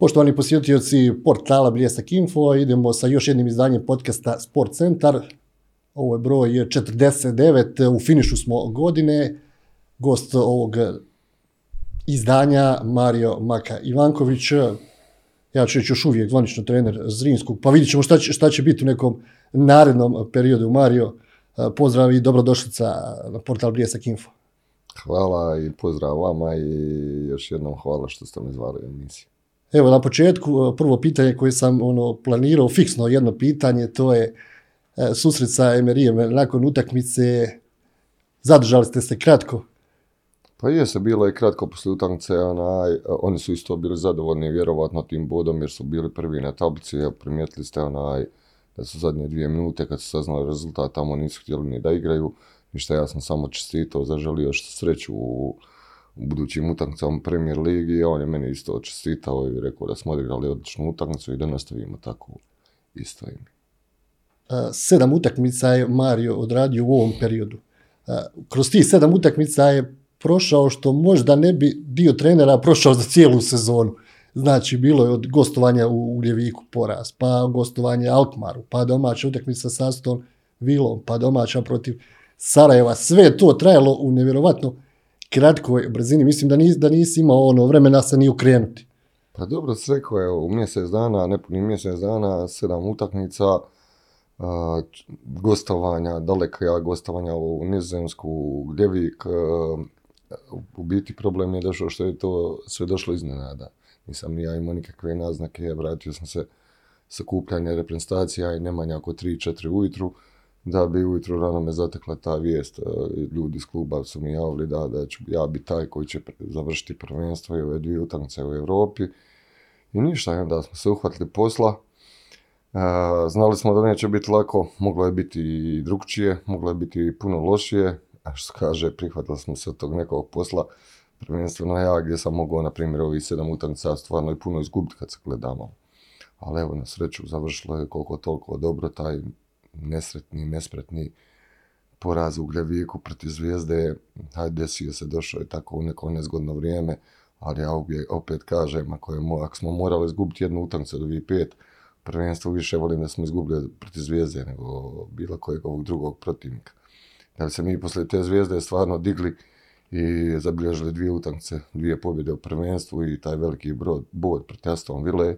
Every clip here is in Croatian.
Poštovani posjetioci portala Bljesak Info, idemo sa još jednim izdanjem podcasta Sport Centar. Ovo je broj 49, u finišu smo godine. Gost ovog izdanja Mario Maka Ivanković, ja ću još uvijek zvanično trener Zrinskog, pa vidjet ćemo šta će, šta će biti u nekom narednom periodu. Mario, pozdrav i dobrodošlica na portal Bljesak Info. Hvala i pozdrav vama i još jednom hvala što ste me zvali u emisiju. Evo na početku prvo pitanje koje sam ono planirao, fiksno jedno pitanje, to je e, susret sa Emerijem nakon utakmice. Zadržali ste se kratko? Pa je bilo je kratko poslije utakmice, onaj, oni su isto bili zadovoljni vjerovatno tim bodom jer su bili prvi na tablici, primijetili ste onaj, da su zadnje dvije minute kad su saznali rezultat tamo nisu htjeli ni da igraju, ništa ja sam samo čestitao, zaželio još sreću u budućim utakmicama Premier Ligi, on je meni isto čestitao i rekao da smo odigrali odličnu utakmicu i da nastavimo tako isto i mi. Sedam utakmica je Mario odradio u ovom periodu. Kroz tih sedam utakmica je prošao što možda ne bi dio trenera prošao za cijelu sezonu. Znači, bilo je od gostovanja u Uljeviku poraz, pa gostovanje Alkmaru, pa domaća utakmica sa Aston Vilom, pa domaća protiv Sarajeva. Sve to trajalo u nevjerovatno kratkoj brzini. Mislim da, nis, da nisi imao ono vremena se ni ukrenuti. Pa dobro, sve rekao u mjesec dana, nepuni mjesec dana, sedam utakmica, uh, gostovanja, daleka gostovanja u Nizozemsku, u Ljevik, uh, u biti problem je došao što je to sve došlo iznenada. Nisam ni ja imao nikakve naznake, vratio sam se sa kupljanja reprezentacija i Nemanja oko 3-4 ujutru, da bi ujutru rano me zatekla ta vijest. E, ljudi iz kluba su mi javili da, da ću ja biti taj koji će završiti prvenstvo i ove dvije utakmice u Europi. I ništa, i onda smo se uhvatili posla. E, znali smo da neće biti lako, moglo je biti i drugčije, moglo je biti puno lošije, a što kaže, prihvatili smo se tog nekog posla, prvenstveno ja gdje sam mogao, na primjer, ovih sedam utakmica stvarno i puno izgubiti kad se gledamo. Ali evo, na sreću, završilo je koliko toliko dobro, taj nesretni, nespretni poraz u Gljeviku protiv Zvijezde, hajde desio se, došao je tako u neko nezgodno vrijeme, ali ja opet kažem, ako, je, ako smo morali izgubiti jednu utakmicu od ovih pet, prvenstvo više volim da smo izgubili protiv Zvijezde nego bilo kojeg ovog drugog protivnika. Da bi se mi posle te zvijezde stvarno digli i zabilježili dvije utakmice, dvije pobjede u prvenstvu i taj veliki brod, bod pred Aston Ville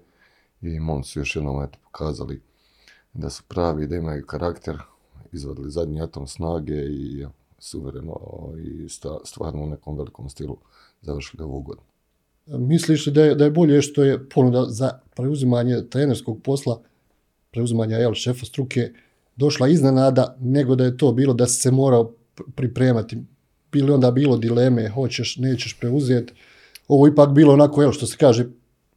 i Mons su još jednom pokazali da su pravi, da imaju karakter, izvadili zadnji atom snage i suvereno i stvarno u nekom velikom stilu završili ovu godinu. Misliš da je, da je bolje što je ponuda za preuzimanje trenerskog posla, preuzimanja jel, šefa struke, došla iznenada, nego da je to bilo da se morao pripremati. Bili onda bilo dileme, hoćeš, nećeš preuzeti. Ovo ipak bilo onako, evo što se kaže,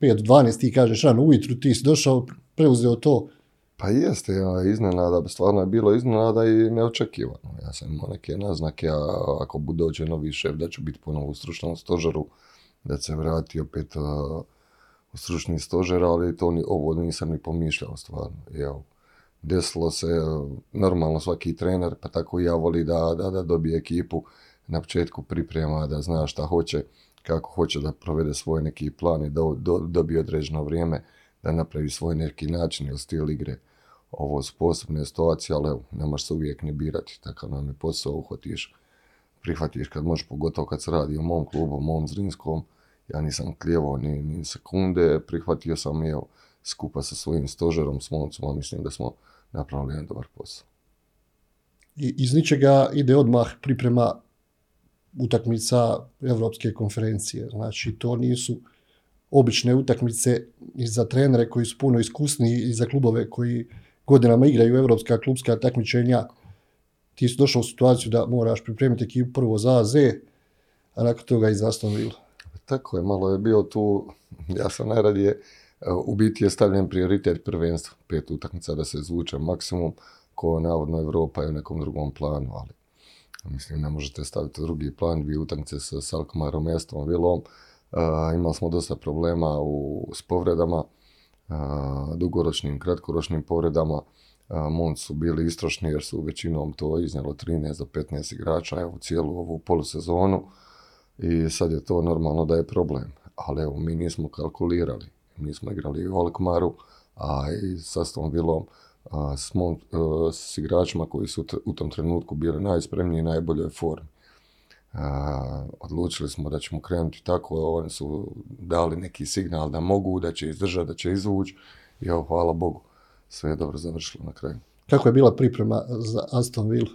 5-12, ti kažeš rano ujutru, ti si došao, preuzeo to. Pa jeste, iznenada, stvarno je bilo iznenada i neočekivano. Ja sam imao neke naznake, a ako bude dođe novi šef, da ću biti ponovo u stručnom stožeru, da se vrati opet u stručni stožer, ali to ni, ovo nisam ni pomišljao stvarno. Evo, desilo se normalno svaki trener, pa tako ja voli da, da, da dobije ekipu na početku priprema, da zna šta hoće, kako hoće da provede svoj neki plan i da do, dobije određeno vrijeme da napravi svoj neki način ili stil igre. Ovo su posebne situacije, ali evo, nemaš se uvijek ne birati, takav nam je posao, uhvatiš, prihvatiš kad možeš, pogotovo kad se radi u mom klubu, mom Zrinskom, ja nisam klijevao ni, ni sekunde, prihvatio sam evo, skupa sa svojim stožerom, s momcima, mislim da smo napravili jedan dobar posao. I iz ničega ide odmah priprema utakmica Evropske konferencije. Znači, to nisu obične utakmice i za trenere koji su puno iskusni i za klubove koji godinama igraju evropska klubska takmičenja. Ti su došao u situaciju da moraš pripremiti ekipu prvo za AZ, a nakon toga i za. Tako je, malo je bio tu, ja sam najradije u biti je stavljen prioritet prvenstva, pet utakmica da se zvuče maksimum, ko navodno Evropa je u nekom drugom planu, ali mislim ne možete staviti drugi plan, dvije utakmice sa Salkmarom, Estom, Vilom, imali smo dosta problema u, s povredama, dugoročnim, kratkoročnim povredama, Mont su bili istrošni jer su većinom to iznjelo 13 do 15 igrača evo, cijelu ovu polusezonu i sad je to normalno da je problem. Ali evo, mi nismo kalkulirali Mi smo igrali u Alkmaru, a i sa Villom, a, smo, e, s igračima koji su u tom trenutku bili najspremniji i najboljoj formi. A, odlučili smo da ćemo krenuti tako, oni su dali neki signal da mogu, da će izdržati, da će izvući i evo, hvala Bogu, sve je dobro završilo na kraju. Kako je bila priprema za Aston Villa?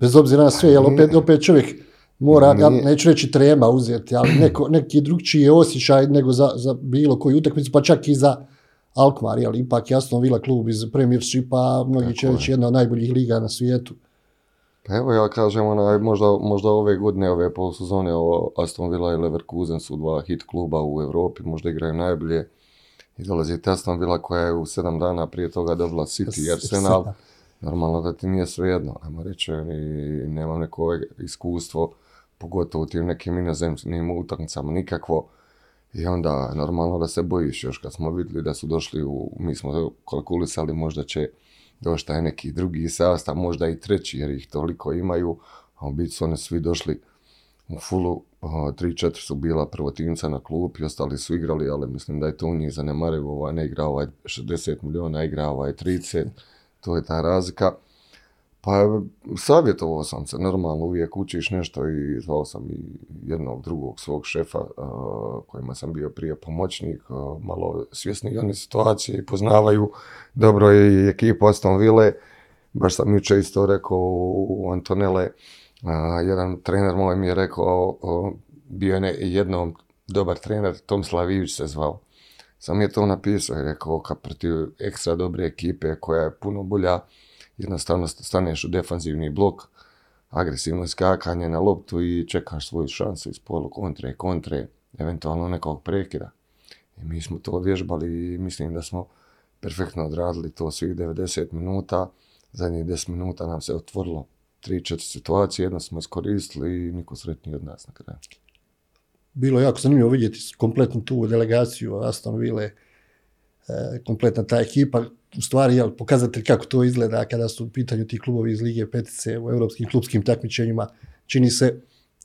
Bez obzira na sve, jel opet, opet čovjek mora, ja neću reći trema uzeti, ali neko, neki drugčiji je osjećaj nego za, za bilo koju utakmicu, pa čak i za Alkmaar, ali ipak jasno Vila klub iz Premiershipa, mnogi će reći jedna od najboljih liga na svijetu. Pa evo ja kažem, onaj, možda, možda ove godine, ove polusezone, ovo Aston Villa i Leverkusen su dva hit kluba u Europi, možda igraju najbolje. I dolazi Aston Villa koja je u sedam dana prije toga dobila City i Arsenal. Normalno da ti nije svejedno, ajmo reći, i nemam neko iskustvo, pogotovo u tim nekim inozemnim utakmicama nikakvo. I onda normalno da se bojiš još kad smo vidjeli da su došli u, mi smo kalkulisali možda će doći taj neki drugi sastav, možda i treći jer ih toliko imaju, a u biti su oni svi došli u fulu, tri, četiri su bila prvotimca na klub i ostali su igrali, ali mislim da je to u njih zanemarivo, ovaj ne igra ovaj 60 miliona, igra ovaj 30, to je ta razlika. Pa savjetovao sam se, normalno uvijek učiš nešto i zvao sam i jednog drugog svog šefa uh, kojima sam bio prije pomoćnik, malo svjesni oni situacije i poznavaju dobro i ekipu Aston Ville. Baš sam jučer isto rekao u Antonele, jedan trener moj mi je rekao, bio je jednom dobar trener, Tom Slavivić se zvao. Sam je to napisao i rekao, kad protiv ekstra dobre ekipe koja je puno bolja, jednostavno staneš u defanzivni blok, agresivno skakanje na loptu i čekaš svoju šansu iz polu kontre, kontre, eventualno nekog prekida. I mi smo to vježbali i mislim da smo perfektno odradili to svih 90 minuta. Zadnjih 10 minuta nam se otvorilo 3-4 situacije, jedno smo iskoristili i niko sretniji od nas na kraju. Bilo je jako zanimljivo vidjeti kompletnu tu delegaciju Aston Ville, kompletna ta ekipa u stvari jel, pokazatelj kako to izgleda kada su u pitanju ti klubovi iz Lige Petice u europskim klubskim takmičenjima. Čini se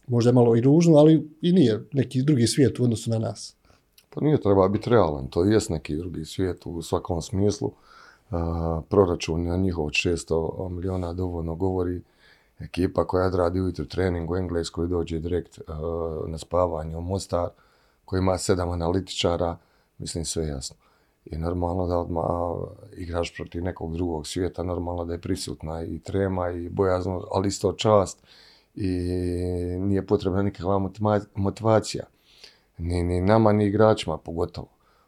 možda malo i ružno, ali i nije neki drugi svijet u odnosu na nas. Pa nije treba biti realan, to jest neki drugi svijet u svakom smislu. Uh, proračun na njihov 600 miliona dovoljno govori. Ekipa koja radi ujutro trening u Engleskoj dođe direkt uh, na spavanje u Mostar, koji ima sedam analitičara, mislim sve jasno. I normalno da odmah igraš protiv nekog drugog svijeta, normalno da je prisutna i trema i bojazno, ali isto čast i nije potrebna nikakva motivacija. Ni, ni nama, ni igračima pogotovo.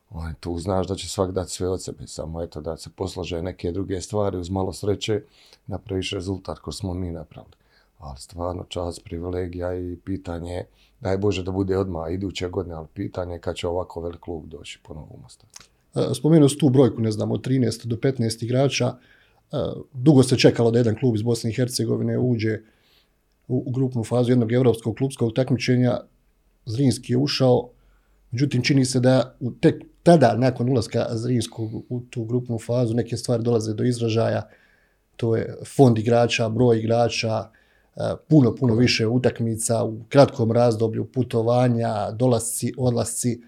On, tu znaš da će svak dati sve od sebe, samo eto da se poslaže neke druge stvari uz malo sreće, napraviš rezultat koji smo mi napravili. Ali stvarno čast, privilegija i pitanje, daj Bože da bude odmah iduće godine, ali pitanje kad će ovako velik klub doći ponovo u Mostar. E, spomenuo su tu brojku, ne znam, od 13 do 15 igrača. E, dugo se čekalo da jedan klub iz Bosne i Hercegovine uđe u, grupnu fazu jednog evropskog klubskog takmičenja. Zrinski je ušao, međutim čini se da u tek tada, nakon ulaska Zrinskog u tu grupnu fazu, neke stvari dolaze do izražaja. To je fond igrača, broj igrača, e, puno, puno više utakmica u kratkom razdoblju, putovanja, dolasci, odlasci.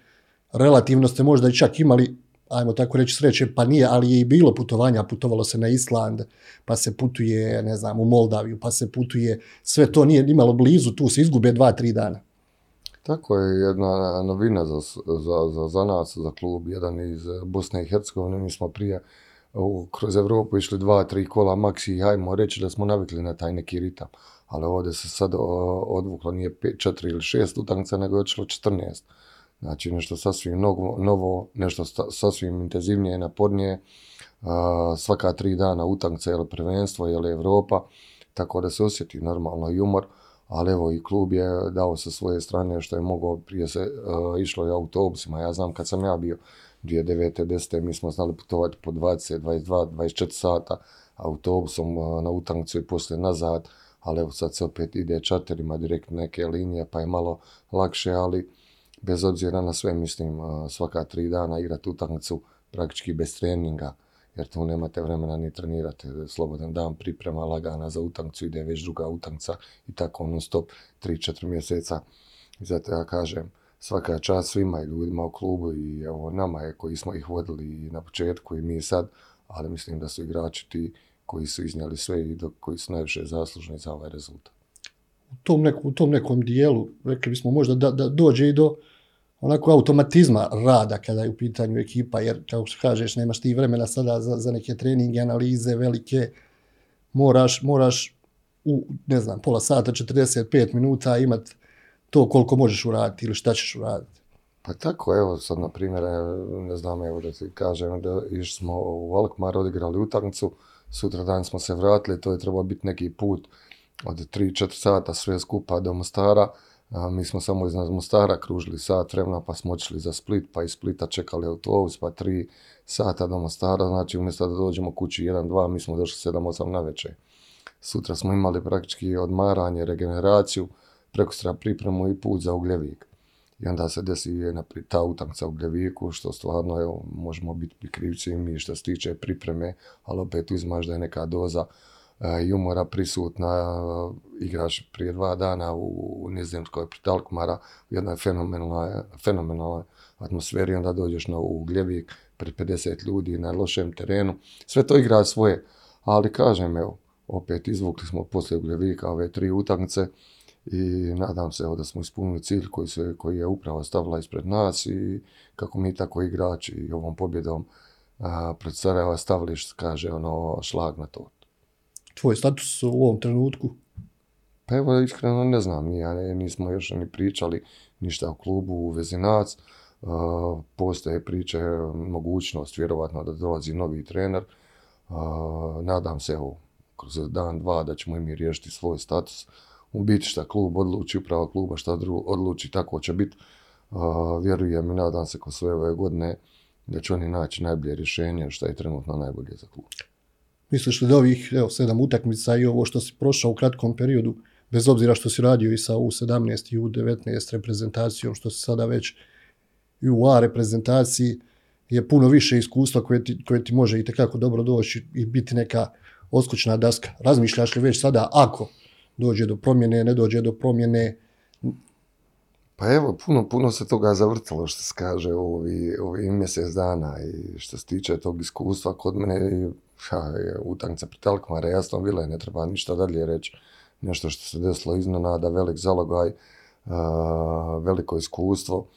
Relativno ste možda i čak imali ajmo tako reći sreće, pa nije, ali je i bilo putovanja, putovalo se na Island, pa se putuje, ne znam, u Moldaviju, pa se putuje, sve to nije imalo blizu, tu se izgube dva, tri dana. Tako je jedna novina za, za, za, za nas, za klub, jedan iz Bosne i Hercegovine, mi smo prije u, kroz Evropu išli dva, tri kola maksi i hajmo reći da smo navikli na taj neki ritam. Ali ovdje se sad odvuklo, nije pet, četiri ili šest utakmica, nego je očilo 14. Znači nešto sasvim novo, novo nešto sasvim intenzivnije, napornije, svaka tri dana utakmica ili prvenstvo ili Europa, tako da se osjeti normalno i umor, ali evo i klub je dao sa svoje strane što je mogao, prije se išlo i autobusima, ja znam kad sam ja bio 2009. 10. mi smo znali putovati po 20, 22, 24 sata autobusom na utakmicu i poslije nazad, ali evo sad se opet ide čarterima direkt neke linije pa je malo lakše, ali bez obzira na sve, mislim, svaka tri dana igrati utakmicu praktički bez treninga, jer tu nemate vremena ni trenirati. Slobodan dan priprema lagana za utakmicu, ide već druga utakmica i tako non stop 3-4 mjeseca. I zato ja kažem, svaka čast svima i ljudima u klubu i evo nama je koji smo ih vodili i na početku i mi sad, ali mislim da su igrači ti koji su iznijeli sve i do, koji su najviše zaslužni za ovaj rezultat. U tom, nekom, u tom nekom dijelu, rekli bismo možda da, da dođe i do onako automatizma rada kada je u pitanju ekipa, jer kao što kažeš, nemaš ti vremena sada za, za neke treninge, analize velike, moraš, moraš u, ne znam, pola sata, 45 minuta imati to koliko možeš uraditi ili šta ćeš uraditi. Pa tako, evo sad na primjer, ne znam, evo da ti kažem da išli smo u Alkmaar, odigrali utakmicu, sutra dan smo se vratili, to je trebao biti neki put od 3-4 sata sve skupa do Mostara, mi smo samo iz Mostara kružili sat vremena, pa smo otišli za Split, pa iz Splita čekali autobus, pa 3 sata do Mostara, znači umjesto da dođemo kući 1-2, mi smo došli 7-8 na večer. Sutra smo imali praktički odmaranje, regeneraciju, prekustra pripremu i put za Ugljevik. I onda se desi jedna ta utakmica u Ugljeviku, što stvarno evo, možemo biti krivci i mi što se tiče pripreme, ali opet uzmaš da je neka doza e, i umora prisutna. E, igraš prije dva dana u, u Nizozemskoj pred Alkmara u jednoj fenomenalnoj, fenomenalnoj atmosferi, onda dođeš na Ugljevik pred 50 ljudi na lošem terenu. Sve to igra svoje, ali kažem, evo, opet izvukli smo poslije Ugljevika ove tri utakmice, i nadam se da smo ispunili cilj koji, se, koji je upravo stavila ispred nas i kako mi tako igrači i ovom pobjedom a, pred Sarajeva stavili, kaže, ono, šlag na to. Tvoj status u ovom trenutku? Pa evo, iskreno ne znam, ja nismo još ni pričali ništa o klubu u vezi nas. Uh, postoje priče, mogućnost, vjerovatno da dolazi novi trener. Uh, nadam se, evo, kroz dan, dva, da ćemo i mi riješiti svoj status u biti šta klub odluči, uprava kluba šta drugo odluči, tako će biti. Uh, vjerujem i nadam se ko sve ove godine da će oni naći najbolje rješenje šta je trenutno najbolje za klub. Misliš li da ovih evo, sedam utakmica i ovo što si prošao u kratkom periodu, bez obzira što si radio i sa U17 i U19 reprezentacijom, što si sada već i u A reprezentaciji, je puno više iskustva koje ti, koje ti može i tekako dobro doći i biti neka oskočna daska. Razmišljaš li već sada ako dođe do promjene, ne dođe do promjene. Pa evo, puno, puno se toga zavrtalo što se kaže ovi, ovi mjesec dana i što se tiče tog iskustva kod mene je utakmica pred Alkmara jasno bila ne treba ništa dalje reći. Nešto što se desilo iznenada, velik zalogaj, veliko iskustvo,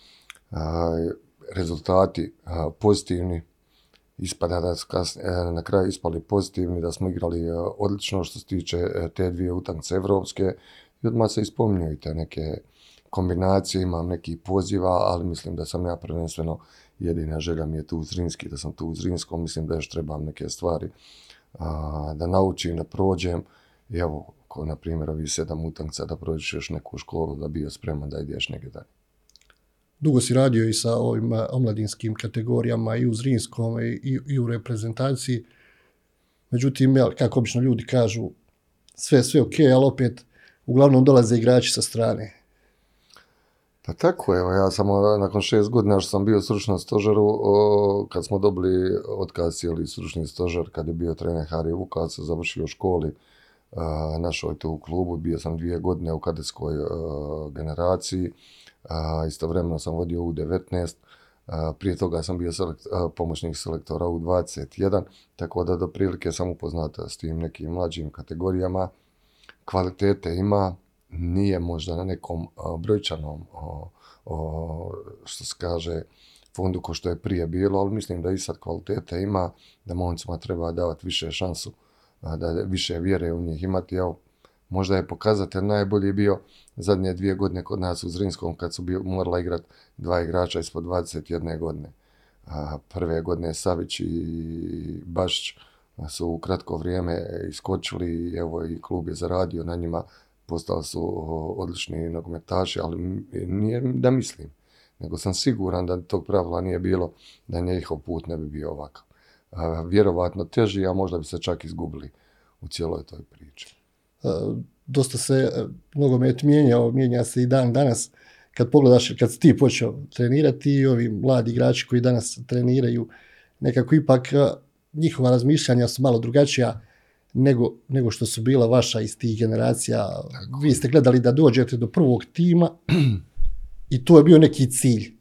rezultati pozitivni, ispada da su kasnije, na kraju ispali pozitivni, da smo igrali e, odlično što se tiče e, te dvije utakmice evropske i odmah se ispominju neke kombinacije, imam neki poziva, ali mislim da sam ja prvenstveno jedina želja mi je tu u Zrinski, da sam tu u Zrinskom, mislim da još trebam neke stvari a, da naučim, da prođem i evo, ko na primjer ovi sedam utakmica da prođeš još neku školu da bio spreman da ideš negdje dalje dugo si radio i sa ovim omladinskim kategorijama i u Zrinskom i, i u reprezentaciji. Međutim, jel, kako obično ljudi kažu, sve sve ok, ali opet uglavnom dolaze igrači sa strane. Pa tako, evo, ja sam nakon šest godina što sam bio stručnom stožeru, kad smo dobili otkaz ili stručni stožer, kad je bio trener Harry Vukac, završio u školi, a, našoj tu u klubu, bio sam dvije godine u kadetskoj a, generaciji, a, istovremeno sam vodio U19, a, prije toga sam bio selekt, pomoćnik selektora U21, tako da do prilike sam upoznat s tim nekim mlađim kategorijama. Kvalitete ima, nije možda na nekom brojčanom, što se kaže, fondu ko što je prije bilo, ali mislim da i sad kvalitete ima, da momcima treba davati više šansu, da više vjere u njih imati. Evo, možda je pokazatelj najbolji bio zadnje dvije godine kod nas u Zrinskom kad su bio, morala igrat dva igrača ispod 21 godine. Prve godine Savić i Bašć su u kratko vrijeme iskočili evo i klub je zaradio na njima, postali su odlični nogometaši, ali nije da mislim, nego sam siguran da tog pravila nije bilo, da njihov put ne bi bio ovakav. Vjerovatno teži, a možda bi se čak izgubili u cijeloj toj priči dosta se nogomet mijenjao, mijenja se i dan danas. Kad pogledaš, kad si ti počeo trenirati i ovi mladi igrači koji danas treniraju, nekako ipak njihova razmišljanja su malo drugačija nego, nego što su bila vaša iz tih generacija. Tako. Vi ste gledali da dođete do prvog tima i to je bio neki cilj.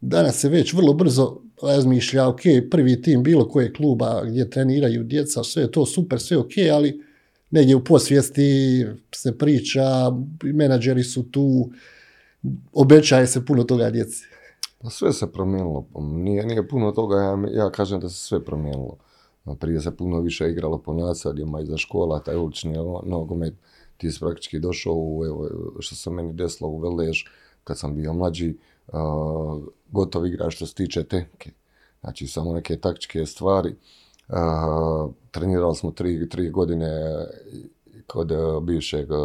Danas se već vrlo brzo razmišlja, ok, prvi tim bilo koje kluba gdje treniraju djeca, sve je to super, sve ok, ali negdje u posvijesti se priča, menadžeri su tu, obećaje se puno toga djeci. Pa sve se promijenilo, nije, nije puno toga, ja, ja kažem da se sve promijenilo. Prije se puno više igralo po nasadima iza škola, taj ulični nogomet, ti si praktički došao u, evo, što se meni desilo u Velež, kad sam bio mlađi, uh, gotov igrač što se tiče tehnike. Znači, samo neke taktičke stvari. Uh, trenirali smo tri, tri godine kod uh, bivšeg uh,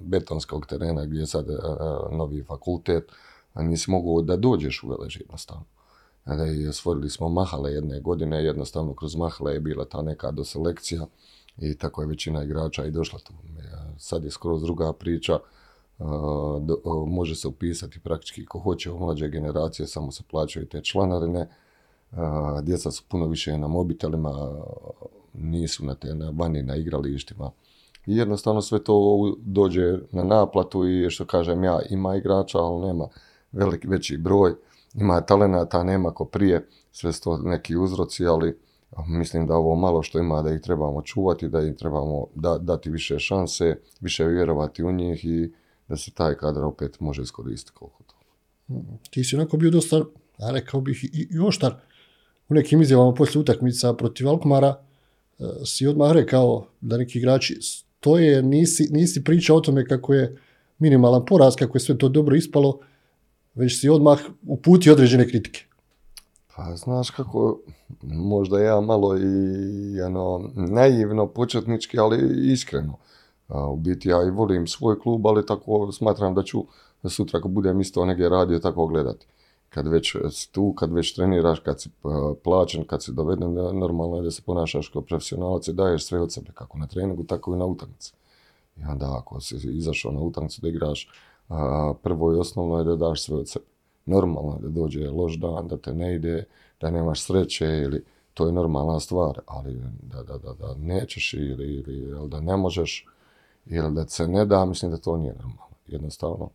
betonskog terena gdje je sad uh, novi fakultet, a nisi mogu da dođeš u Velež jednostavno. I stvorili smo mahale jedne godine, jednostavno kroz mahale je bila ta neka doselekcija i tako je većina igrača i došla tu. Sad je skroz druga priča, može se upisati praktički ko hoće u mlađe generacije, samo se plaćaju te članarine, djeca su puno više na mobitelima, nisu na te na vani na igralištima. I jednostavno sve to dođe na naplatu i što kažem ja, ima igrača, ali nema veliki, veći broj, ima talenata, nema ko prije, sve su to neki uzroci, ali mislim da ovo malo što ima da ih trebamo čuvati, da im trebamo da, dati više šanse, više vjerovati u njih i da se taj kadar opet može iskoristiti koliko to. Ti si onako bio dosta, a rekao bih, i, i oštar u nekim izjavama poslije utakmica protiv Alkmara, e, si odmah rekao da neki igrači stoje, nisi, nisi pričao o tome kako je minimalan poraz, kako je sve to dobro ispalo, već si odmah uputio određene kritike. Pa znaš kako, možda ja malo i ano, naivno, početnički, ali iskreno. u biti ja i volim svoj klub, ali tako smatram da ću sutra ako budem isto negdje radio tako gledati. Kad već tu, kad već treniraš, kad si plaćen, kad si doveden, normalno je da se ponašaš kao profesionalac i daješ sve od sebe, kako na treningu, tako i na utakmici. I onda ako si izašao na utakmicu da igraš, prvo i osnovno je da daš sve od sebe normalno da dođe loš dan, da te ne ide, da nemaš sreće ili to je normalna stvar, ali da, da, da, da nećeš ili, ili, da ne možeš ili da se ne da, mislim da to nije normalno. Jednostavno,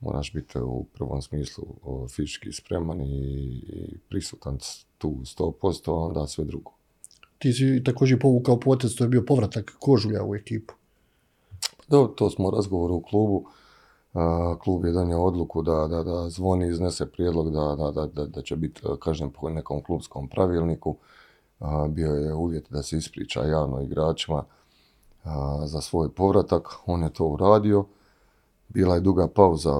moraš biti u prvom smislu fizički spreman i, i prisutan tu 100%, a onda sve drugo. Ti si također povukao potez, to je bio povratak Kožulja u ekipu. Do, to smo razgovor u klubu klub je donio odluku da, da, da zvoni iznese prijedlog da, da, da, će biti kažem po nekom klubskom pravilniku. Bio je uvjet da se ispriča javno igračima za svoj povratak. On je to uradio. Bila je duga pauza,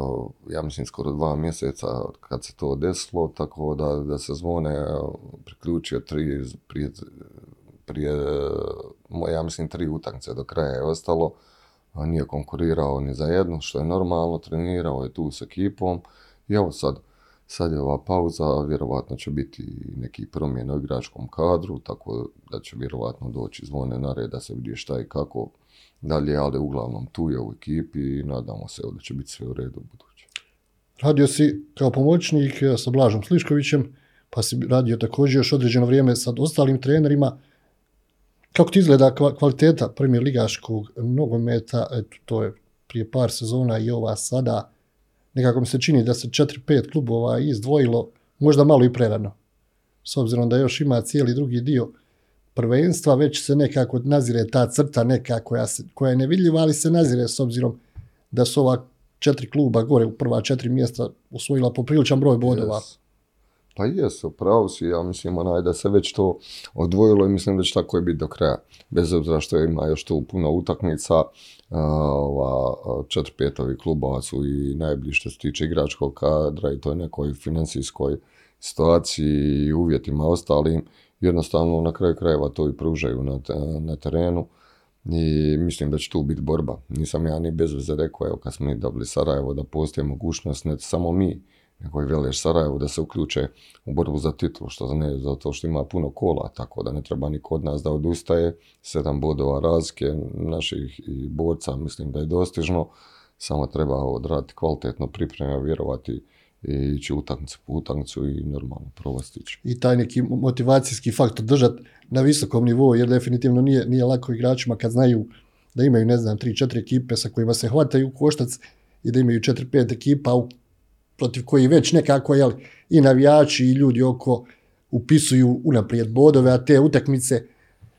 ja mislim skoro dva mjeseca kad se to desilo, tako da, da se zvone priključio tri, prije, prije, ja mislim tri utakmice do kraja je ostalo nije konkurirao ni za jedno, što je normalno, trenirao je tu s ekipom i evo sad, sad je ova pauza, vjerovatno će biti neki promjene u igračkom kadru, tako da će vjerovatno doći zvone na red da se vidi šta i kako dalje, ali uglavnom tu je u ekipi i nadamo se da će biti sve u redu u buduće. Radio si kao pomoćnik sa Blažom Sliškovićem, pa si radio također još određeno vrijeme sa ostalim trenerima. Kako ti izgleda kvaliteta premijer ligaškog nogometa, eto, to je prije par sezona i ova sada, nekako mi se čini da se 4-5 klubova izdvojilo, možda malo i prerano. S obzirom da još ima cijeli drugi dio prvenstva, već se nekako nazire ta crta neka koja, se, koja je nevidljiva, ali se nazire s obzirom da su ova četiri kluba gore u prva četiri mjesta osvojila popriličan broj bodova. Yes. Pa jesu, pravo si, ja mislim onaj, da se već to odvojilo i mislim da će tako i biti do kraja. Bez obzira što ima još tu puno utakmica, ova, četiri petovi klubova su i najbliži što se tiče igračkog kadra i toj nekoj financijskoj situaciji i uvjetima ostalim. Jednostavno na kraju krajeva to i pružaju na, na terenu i mislim da će tu biti borba. Nisam ja ni bez veze rekao, evo kad smo mi dobili Sarajevo, da postoji mogućnost, ne samo mi, nego i Veleš Sarajevo da se uključe u borbu za titul, što ne zato što ima puno kola, tako da ne treba niko od nas da odustaje. Sedam bodova razlike naših i borca mislim da je dostižno, samo treba odraditi kvalitetno pripreme, vjerovati i ići utakmicu po utakmicu i normalno provastići. I taj neki motivacijski faktor držati na visokom nivou, jer definitivno nije, nije lako igračima kad znaju da imaju, ne znam, 3-4 ekipe sa kojima se hvataju koštac i da imaju 4-5 ekipa u protiv koji već nekako jel, i navijači i ljudi oko upisuju unaprijed bodove, a te utakmice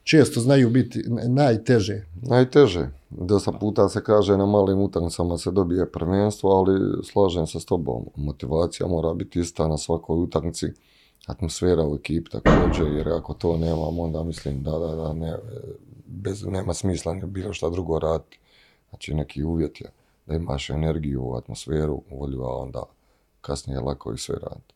često znaju biti najteže. Najteže. Dosta puta se kaže na malim utakmicama se dobije prvenstvo, ali slažem se s tobom. Motivacija mora biti ista na svakoj utakmici. Atmosfera u ekipi također, jer ako to nemamo, onda mislim da, da, da ne, bez, nema smisla ne bilo šta drugo raditi. Znači neki uvjet je da imaš energiju, atmosferu, volju, a onda kasnije lako i sve raditi.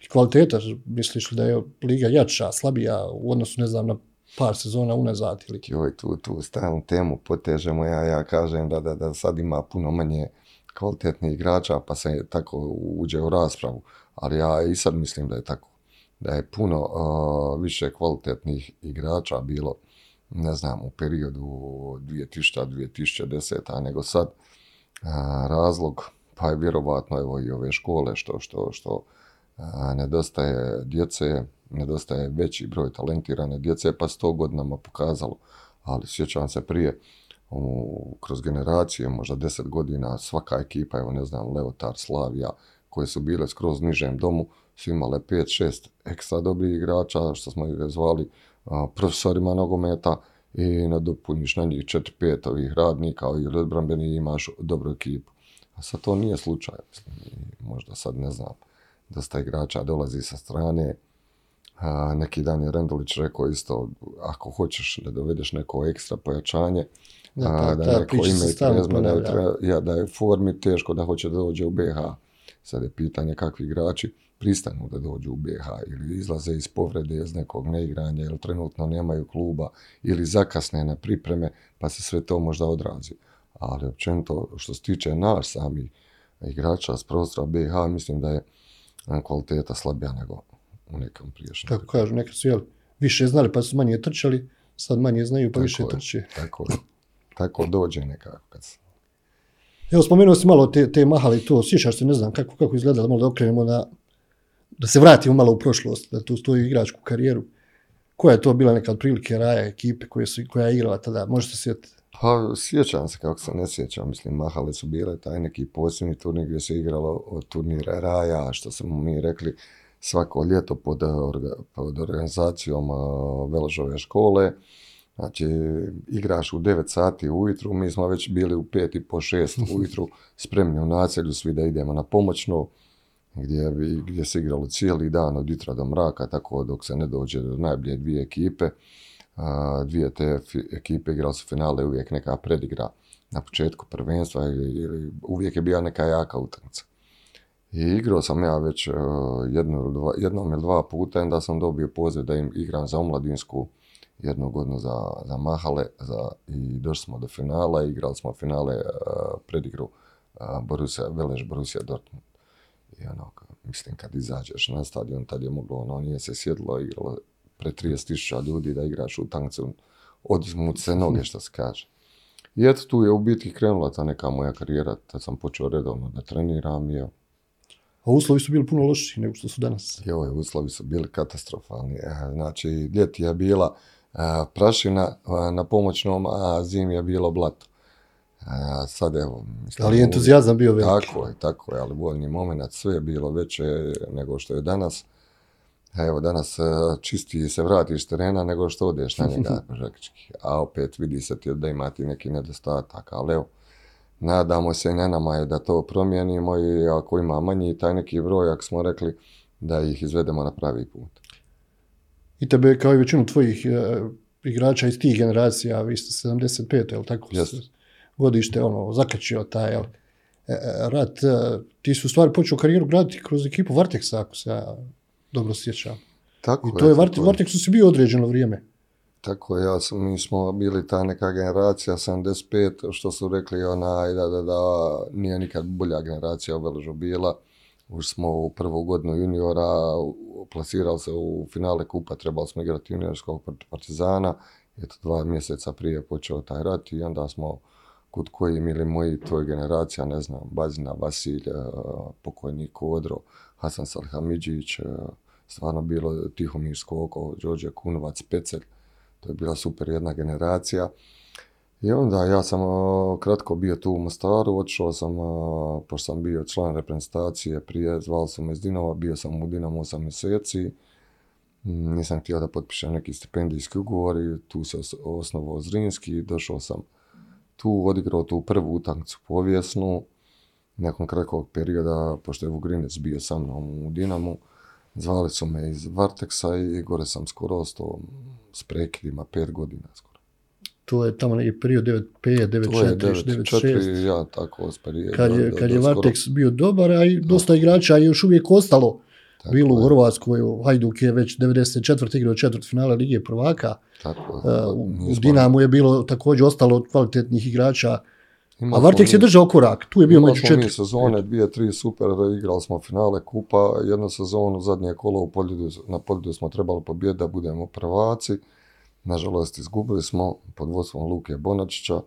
I kvaliteta, misliš li da je liga jača, slabija u odnosu, ne znam, na par sezona unazad ili... Joj, tu, tu stalnu temu potežemo, ja, ja kažem da, da, da sad ima puno manje kvalitetnih igrača, pa se tako uđe u raspravu, ali ja i sad mislim da je tako. Da je puno uh, više kvalitetnih igrača bilo, ne znam, u periodu 2000-2010, nego sad uh, razlog, pa je vjerovatno evo i ove škole što, što, što nedostaje djece, nedostaje veći broj talentirane djece, pa sto godinama pokazalo. Ali sjećam se prije, u, kroz generacije, možda deset godina, svaka ekipa, evo ne znam, Leotar, Slavija, koje su bile skroz nižem domu, su imale 5-6 ekstra dobrih igrača, što smo ih zvali a, profesorima nogometa, i nadopuniš na njih 4-5 ovih radnika ili odbrambeni imaš dobru ekipu. A sad to nije slučaj, mislim, možda sad ne znam, dosta igrača dolazi sa strane, A, neki dan je Rendulić rekao isto, ako hoćeš da dovedeš neko ekstra pojačanje, da, a, da ta neko ime i prezme, da, treba, ja, da je formi teško da hoće da dođe u BH. Sad je pitanje kakvi igrači pristanu da dođu u BH ili izlaze iz povrede iz nekog neigranja ili trenutno nemaju kluba ili zakasne na pripreme pa se sve to možda odrazi. Ali općenito što se tiče naš sami igrača s prostora BH mislim da je kvaliteta slabija nego u nekom priješnjem. Kako kažu, neka su jel, više znali pa su manje trčali, sad manje znaju pa tako više je, trče. Tako, tako dođe nekako kad se... Evo, spomenuo si malo te, te mahale to, sjećaš se, ne znam kako, kako izgleda, malo da okrenemo na, da se vratimo malo u prošlost, da tu stoji igračku karijeru. Koja je to bila neka od prilike raja ekipe koje su, koja je igrala tada, možete se sjetiti? Pa sjećam se kako se ne sjećam, mislim, mahale su bile taj neki posljednji turnir gdje se igralo od turnira raja, što smo mi rekli, svako ljeto pod, pod organizacijom Veležove škole. Znači, igraš u 9 sati ujutru, mi smo već bili u 5 i po 6 ujutru spremni u naselju, svi da idemo na pomoćno, gdje, gdje se igralo cijeli dan od jutra do mraka, tako dok se ne dođe do najbolje dvije ekipe. Dvije te ekipe igrali su finale, uvijek neka predigra na početku prvenstva ili, uvijek je bila neka jaka utakmica. I igrao sam ja već uh, jedno ili dva, jednom ili dva puta, onda sam dobio poziv da im igram za omladinsku jednu godinu za, za Mahale za, i došli smo do finala, igrali smo finale uh, predigru uh, Borussia, Veleš Borussia Dortmund. I ono, mislim, kad izađeš na stadion, tad je moglo, ono, nije se sjedlo, igralo pre 30.000 ljudi da igraš u tancu, odizmu se noge, što se kaže. I eto, tu je u biti krenula ta neka moja karijera, tad sam počeo redovno da treniram i A uslovi su bili puno loši nego što su danas. Joj, uslovi su bili katastrofalni. E, znači, ljeti je bila e, prašina e, na pomoćnom, a zim je bilo blato. Sad evo... Mislim, ali entuzijazam bio veliki. Tako je, tako je, ali voljni moment, sve je bilo veće nego što je danas. Evo, danas čisti se vratiš terena nego što odeš na njega, a opet vidi se ti da imati neki nedostatak, ali evo, nadamo se i na nama je da to promijenimo i ako ima manji taj neki broj, ako smo rekli, da ih izvedemo na pravi put. I tebe, kao i većinu tvojih e, igrača iz tih generacija, vi ste 75, je li tako? Yes. Godište, ono, zakačio taj, jel? E, e, rat, e, ti su stvari počeo karijeru graditi kroz ekipu Varteksa, ako se ja dobro sjećam. Tako I to je, je Vart, Varteksu si bio određeno vrijeme. Tako ja sam, mi smo bili ta neka generacija 75, što su rekli onaj, da, da, da, nije nikad bolja generacija u Veležu bila. Už smo u prvu godinu juniora plasirali se u finale kupa, trebali smo igrati juniorskog partizana. Eto, dva mjeseca prije počeo taj rat i onda smo kod koji imili moji tvoj generacija, ne znam, Bazina, Vasilj, pokojnik Kodro, Hasan Salhamidžić, stvarno bilo Tihomir Skoko, Đorđe Kunovac, Pecelj to je bila super jedna generacija. I onda ja sam a, kratko bio tu u Mostaru, otišao sam, a, pošto sam bio član reprezentacije prije, zvali su me iz Dinama, bio sam u Dinamu 8 mjeseci, Mm, nisam htio da potpišem neki stipendijski ugovor i tu se os- osnovao Zrinski, došao sam tu, odigrao tu prvu utakmicu povijesnu, nakon kratkog perioda, pošto je Vugrinec bio sa mnom u Dinamu, zvali su me iz Varteksa i gore sam skoro ostao s prekidima, pet godina skoro. To je tamo neki period 95, To je 94, 96. 9-4, ja tako sperije. Kad je, kad je Varteks bio dobar, a i dosta igrača je još uvijek ostalo. bilo u Hrvatskoj, Hajduk je već 94. igrao četvrt finale Lige prvaka, Tako, Uh, u Dinamu je bilo također ostalo kvalitetnih igrača, a imali Varteks smo je mi- držao korak, tu je bio među četiri. sezone, dvije, tri super, igrali smo finale kupa, jednu sezonu, zadnje kolo u Poljudu, na Poljudu smo trebali pobijediti da budemo prvaci. Nažalost, izgubili smo pod vodstvom Luke Bonačića.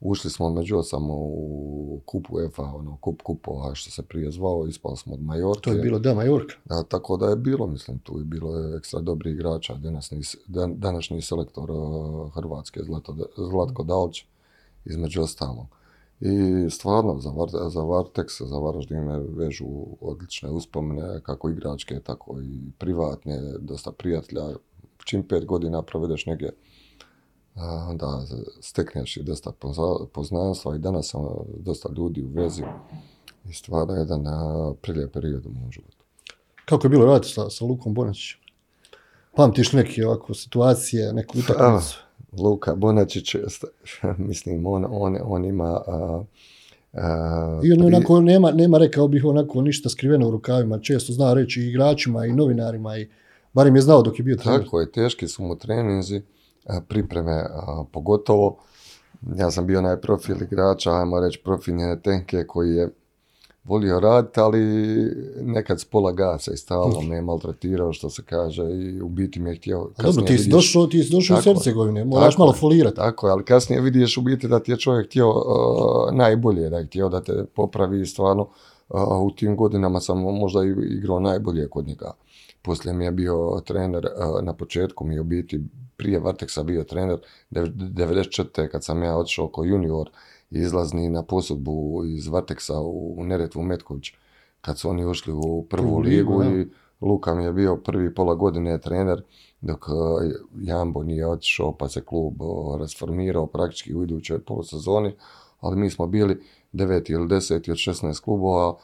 Ušli smo među osam u kupu EFA, ono, kup kupova, što se prije zvao, ispali smo od Majorke. To je bilo da Majorka. Da, tako da je bilo, mislim, tu je bilo je ekstra dobri igrača, današnji, dan, današnji selektor uh, Hrvatske, Zlato, Zlatko Dalić, između ostalog. I stvarno, za, Var, za Vartex, za Varaždin me vežu odlične uspomene, kako igračke, tako i privatne, dosta prijatelja. Čim pet godina provedeš negdje, onda stekneš i dosta pozna- poznanstva i danas sam dosta ljudi u vezi. I stvarno jedan prilijep period u mom životu. Kako je bilo raditi sa, sa Lukom Bonačićem? Pamtiš neke ovako situacije, neku utakmicu? Luka Bonačić, mislim, on, on, on ima... A, a, I on onako nema, nema, rekao bih, onako ništa skriveno u rukavima. Često zna reći i igračima i novinarima i barem je znao dok je bio trener. Tako je, teški su mu treninzi, pripreme a, pogotovo. Ja sam bio najprofil igrača, ajmo reći profinjene tenke koji je volio raditi, ali nekad s pola gasa i stalno me je maltretirao, što se kaže, i u biti mi je htio... Dobro, ti si došao, ti si došao. Hercegovine, moraš Tako malo folirati. Tako je, ali kasnije vidiš u biti da ti je čovjek htio uh, najbolje, da je htio da te popravi stvarno uh, u tim godinama sam možda i igrao najbolje kod njega. Poslije mi je bio trener, uh, na početku mi je u biti prije Varteksa bio trener, dev- 94. kad sam ja otišao kao junior izlazni na posudbu iz Varteksa u, Neretvu Metković, kad su oni ušli u prvu ligu, da. i Luka mi je bio prvi pola godine trener, dok uh, Jambo nije otišao pa se klub rasformirao praktički u idućoj polusezoni, ali mi smo bili deveti ili deseti od 16 klubova,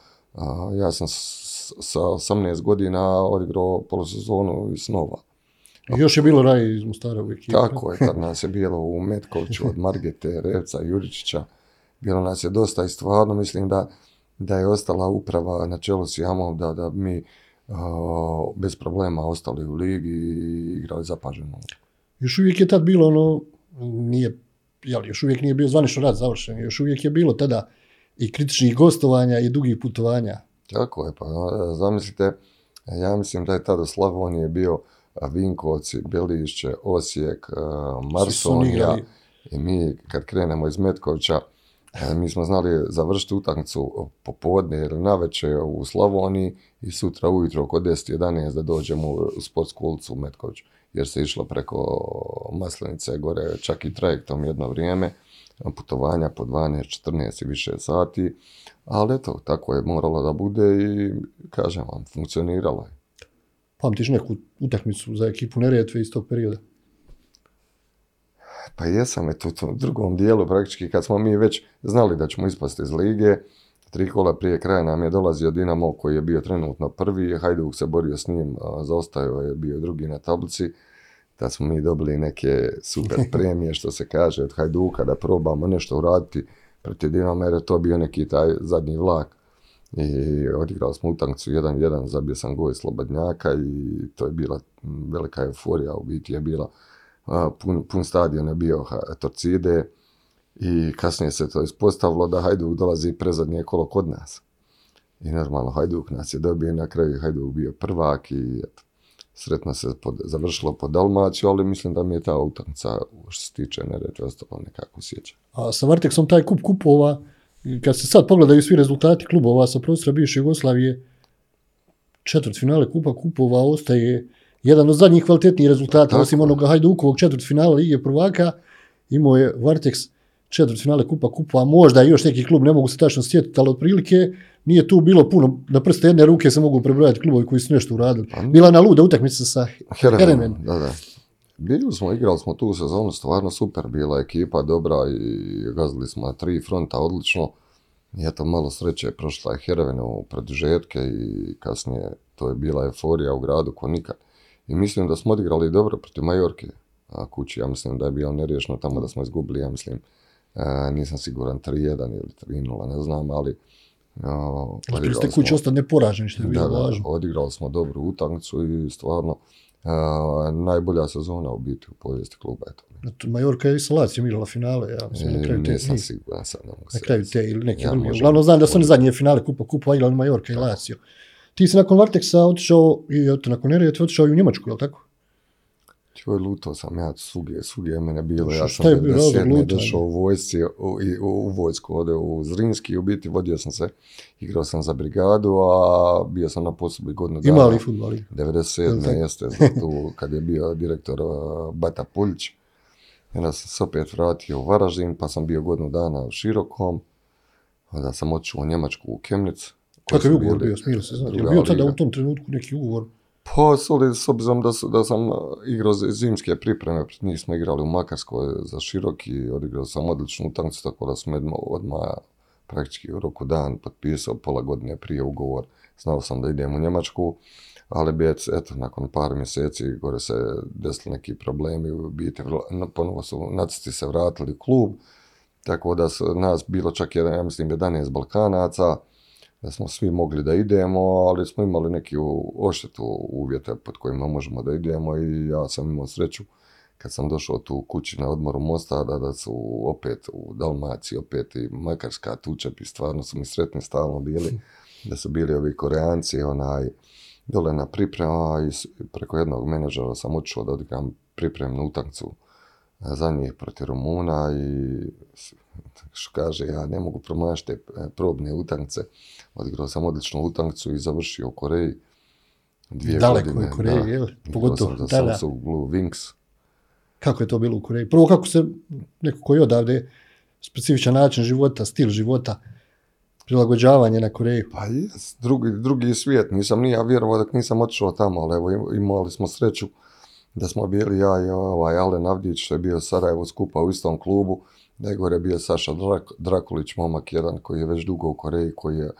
ja sam sa 18 godina odigrao polusezonu iz Snova. I još je bilo raj iz Mostara u ekipi. Tako je, tad nas je bilo u Metkoviću od Margete, Revca, Juričića, bilo nas je dosta i stvarno mislim da, da je ostala uprava na čelu s Jamom, da, da mi uh, bez problema ostali u ligi i igrali zapaženo. Još uvijek je tad bilo ono, nije, jel, još uvijek nije bio zvanično rad završen, još uvijek je bilo tada i kritičnih gostovanja i dugih putovanja. Tako je, pa a, zamislite, ja mislim da je tada Slavonije bio Vinkovci, Belišće, Osijek, oni Marsonija i mi kad krenemo iz Metkovića, e, mi smo znali završiti utakmicu popodne ili navečer u Slavoniji i sutra ujutro oko 10-11 da dođemo u sportsku ulicu u Metković, jer se išlo preko Maslenice gore čak i trajektom jedno vrijeme, putovanja po 12, 14 i više sati, ali eto, tako je moralo da bude i kažem vam, funkcioniralo je. Pamtiš neku utakmicu za ekipu Neretve iz tog perioda? Pa jesam eto u tom drugom dijelu praktički kad smo mi već znali da ćemo ispasti iz lige, tri kola prije kraja nam je dolazio Dinamo koji je bio trenutno prvi, Hajduk se borio s njim, zaostajao je bio drugi na tablici, da smo mi dobili neke super premije što se kaže od Hajduka da probamo nešto uraditi protiv Dinama jer je to bio neki taj zadnji vlak. I odigrali smo utakmicu 1-1, zabio sam gol Slobodnjaka i to je bila velika euforija, u biti je bila pun, pun stadion je bio Torcide i kasnije se to ispostavilo da Hajduk dolazi prezadnje kolo kod nas. I normalno Hajduk nas je dobio na kraju Hajduk bio prvak i eto, sretno se pod, završilo po Dalmaciju, ali mislim da mi je ta utakmica što se tiče Neretve ostalo nekako sjeća. A sa Varteksom taj kup kupova, kad se sad pogledaju svi rezultati klubova sa prostora bivše Jugoslavije, četvrt finale kupa kupova ostaje jedan od zadnjih kvalitetnijih rezultata, Tako osim onoga Hajdukovog četvrt finala Lige prvaka, imao je Varteks četvrt finale Kupa Kupa, možda još neki klub, ne mogu se tačno sjetiti, ali otprilike nije tu bilo puno, na prste jedne ruke se mogu prebrojati klubovi koji su nešto uradili. Pa, Bila na luda utakmica sa Heremen. Bili smo, igrali smo tu sezonu, stvarno super, bila je ekipa dobra i gazili smo na tri fronta odlično. I eto, malo sreće, prošla je Hereven u produžetke i kasnije to je bila euforija u gradu ko nikad. I mislim da smo odigrali dobro protiv Majorke, a kući ja mislim da je bio neriješno tamo da smo izgubili, ja mislim, e, nisam siguran 3-1 ili 3-0, ne znam, ali a, Uspjeli ste kući ostati neporaženi, što je bilo važno. odigrali smo dobru utakmicu i stvarno a, najbolja sezona u biti u povijesti kluba. Eto. Majorka je i sa Lacijom igrala finale, ja mislim, na E, kraju te, nisam ni- siguran sad, ne mogu na kraju te ili neki Ja, drugi. možda- Uglavnom znam da su oni zadnje finale Kupa Kupa igrali Majorka i Lazio. Ti si nakon Varteksa otišao i eto, nakon Nerije ti otišao i u Njemačku, je li tako? Joj, lutao sam ja svugdje, svugdje je mene bilo. Ja sam je bio razlog 97. lutanja? došao u vojsci, u, u, u vojsku ovdje u Zrinski, u biti vodio sam se, igrao sam za brigadu, a bio sam na poslubi godinu dana. Ima li futbol? igra? 97. tako? jeste, tu, kad je bio direktor uh, Bata Puljić. Onda sam se opet vratio u Varaždin, pa sam bio godinu dana u Širokom. Onda sam otišao u Njemačku u Kemnic. Kakav je ugovor bio, smije li se li bio tada u tom trenutku neki ugovor? Pa, s obzirom da, da sam uh, igrao zimske pripreme, protiv njih smo igrali u Makarskoj za Široki, odigrao sam odličnu utakmicu, tako da sam odmah, praktički u roku dan potpisao pola godine prije ugovor. Znao sam da idem u Njemačku, ali bi et- eto, nakon par mjeseci gore se desili neki problemi, u biti ponovo su nacisti se vratili klub, tako da su nas bilo čak jedan, ja mislim, 11 Balkanaca, da smo svi mogli da idemo, ali smo imali neki u- odštetu uvjete pod kojima možemo da idemo i ja sam imao sreću kad sam došao tu kući na odmoru Mosta, da, da su opet u Dalmaciji, opet i Makarska tučepi, stvarno su mi sretni stalno bili, da su bili ovi Koreanci, onaj, dole na priprema i preko jednog menadžera sam otišao da odigram pripremnu utakmicu za njih protiv Rumuna i što kaže, ja ne mogu promašiti te e, probne utakmice. Odigrao sam odličnu utakmicu i završio u Koreji. Dvije Daleko godine. je Koreji, da. jel? Pogotovo tada. Samsung Blue Wings. Kako je to bilo u Koreji? Prvo, kako se neko koji odavde specifičan način života, stil života, prilagođavanje na Koreju. Pa jes, drugi, drugi svijet. Nisam ni ja vjerovao dok nisam otišao tamo, ali evo im- imali smo sreću da smo bili ja i ovaj Alen Avdić, što je bio Sarajevo skupa u istom klubu, da je bio Saša Drak, Drakulić, momak jedan koji je već dugo u Koreji, koji je,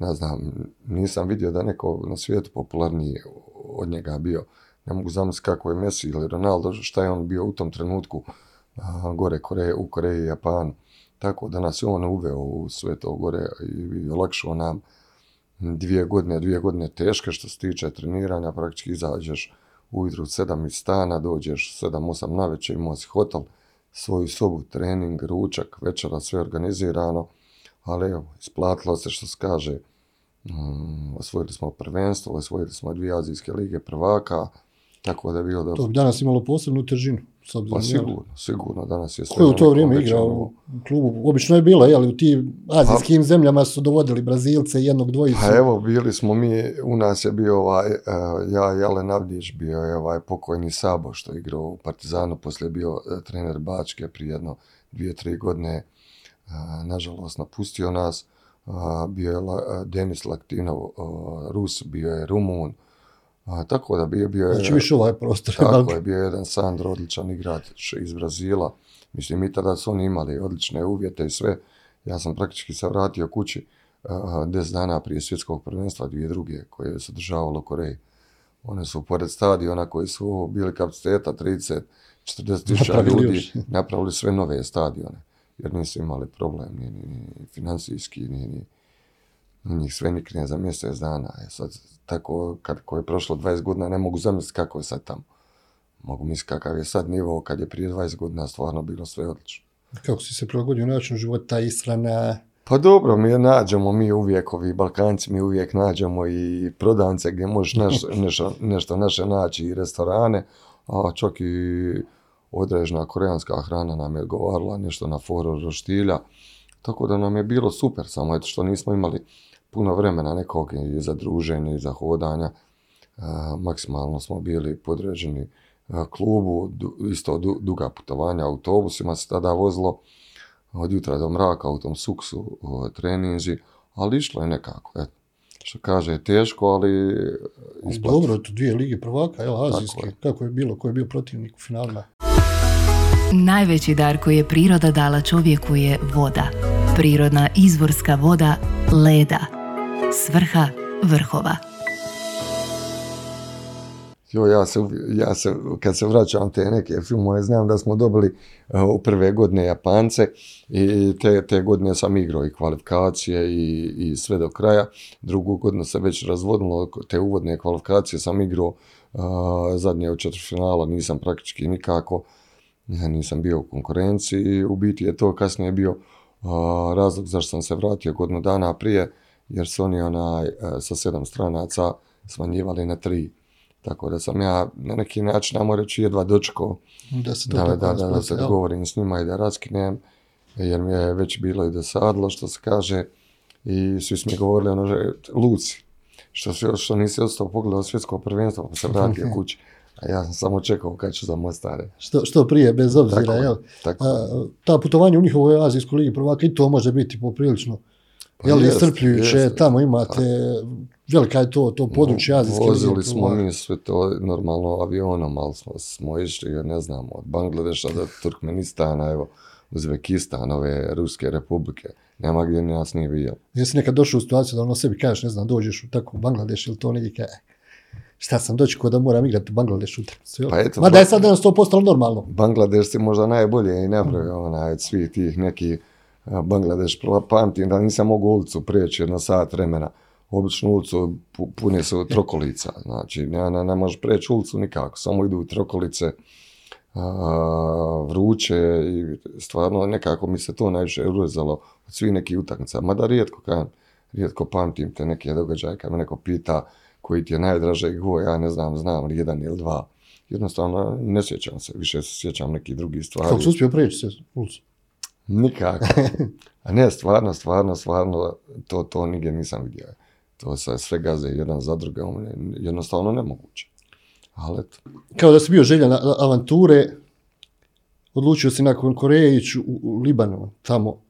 ne znam, nisam vidio da neko na svijetu popularniji od njega bio. Ne mogu zamisliti kako je Messi ili Ronaldo, šta je on bio u tom trenutku gore Koreje, u Koreji i Japanu. Tako da nas je on uveo u sve to gore i olakšao nam dvije godine, dvije godine teške što se tiče treniranja, praktički izađeš ujutru u sedam iz stana, dođeš sedam, osam navečer, imao si hotel, svoju sobu, trening, ručak, večera, sve organizirano, ali evo, isplatilo se što se kaže, mm, osvojili smo prvenstvo, osvojili smo dvije azijske lige prvaka, tako da je bilo To dobro. bi danas imalo posebnu težinu. S obzirom, Pa sigurno, sigurno, danas je sve Ko je u to nekom vrijeme igrao u klubu? Obično je bilo, jel, u tim azijskim zemljama su dovodili Brazilce, jednog, dvojicu. Pa evo, bili smo mi, u nas je bio ovaj, eh, ja i Alen Avdić, bio je ovaj pokojni Sabo što je igrao u Partizanu, poslije je bio eh, trener Bačke prije jedno dvije, tri godine, eh, nažalost napustio nas, bio je Denis Laktinov, Rus, bio je Rumun, a, tako da bio, bio je... Znači više ovaj prostor. Tako je, bio je jedan Sandro, odličan igrač iz Brazila. Mislim, i tada su oni imali odlične uvjete i sve. Ja sam praktički se vratio kući 10 dana prije svjetskog prvenstva, dvije druge, koje se održavalo u Koreji. One su pored stadiona koji su bili kapaciteta 30, 40 tisuća ljudi, još. napravili sve nove stadione. Jer nisu imali problem ni, ni, ni financijski, ni, ni, njih sve nikne za mjesec dana. E sad, tako, kad ko je prošlo 20 godina, ne mogu zamisliti kako je sad tamo. Mogu misliti kakav je sad nivo, kad je prije 20 godina stvarno bilo sve odlično. Kako si se prilagodio načinu života, ishrana, Pa dobro, mi je nađemo, mi uvijek, ovi Balkanci, mi uvijek nađemo i prodavnice gdje možeš naš, nešto, nešto naše naći i restorane, a čak i određena koreanska hrana nam je odgovarala, nešto na foru roštilja, tako da nam je bilo super, samo eto što nismo imali puno vremena nekog i za druženje i za hodanja, a, maksimalno smo bili podređeni a, klubu, du, isto du, duga putovanja autobusima se tada vozilo, od jutra do mraka u tom suksu treninzi, ali išlo je nekako, eto. Što kaže, teško, ali isplati. Dobro, to dvije lige prvaka, evo, azijske. je. Kako je bilo, ko je bio protivnik u finalima? Najveći dar koji je priroda dala čovjeku je voda. Prirodna izvorska voda leda. Svrha vrhova. Jo, ja se, ja se, kad se vraćam te neke filmove, znam da smo dobili uh, u prve godine Japance i te, te godine sam igrao i kvalifikacije i, i sve do kraja. Drugu godinu se već razvodilo, te uvodne kvalifikacije sam igrao uh, zadnje od četvrtfinala, nisam praktički nikako, ja nisam bio u konkurenciji u biti je to kasnije bio uh, razlog zašto sam se vratio godinu dana prije, jer su oni onaj, uh, sa sedam stranaca smanjivali na tri. Tako da sam ja na neki način, namo reći, jedva dočekao Da se da, da, da, da rasplete, se jel? dogovorim s njima i da raskinem, jer mi je već bilo i dosadilo, što se kaže, i svi su mi govorili, ono, že, Luci, što, si, što nisi ostao pogledao svjetsko prvenstvo, pa se vratio kući. A ja sam samo čekao kad ću za Mostare. Što, što prije, bez obzira, Tako je, jel? tako A, ta putovanja u njihovoj Azijskoj ligi prvaka i to može biti poprilično Pa jel, jest, iscrpljujuće, jeste. tamo imate, velika je to, to područje Azijske lige Vozili smo mi sve to normalno avionom, ali smo, smo išli, ne znam, od Bangladeša do Turkmenistana, evo, Uzbekistan, ove Ruske republike. Nema gdje nas nije vidio. Jesi nekad došao u situaciju da ono sebi kažeš, ne znam, dođeš u tako Bangladeš ili to negdje kaj, šta sam dočekao da moram igrati u Bangladešu utakmicu? Pa eto, Mada je sad danas to postalo normalno. Bangladeš si možda najbolje i napravio onaj od svih tih nekih Bangladeš, pa- pamtim da nisam mogao ulicu prijeći jedno sat vremena. Običnu ulicu pu- pune su trokolica, znači ne, ne, ne možeš prijeći ulicu nikako, samo idu trokolice, a, vruće i stvarno nekako mi se to najviše urezalo od svih nekih utakmica. Mada rijetko, kažem, rijetko pamtim te neke događaje kad me neko pita koji ti je najdraže go, ja ne znam, znam li jedan ili dva. Jednostavno ne sjećam se, više sjećam nekih drugih stvari. Kako si uspio prijeći se ulicu? Nikako. A ne, stvarno, stvarno, stvarno, to, to nigdje nisam vidio. To se sve gaze jedan za drugom, je jednostavno nemoguće. Ali eto, Kao da si bio želja na avanture, odlučio si nakon Koreje u, u Libanon, tamo.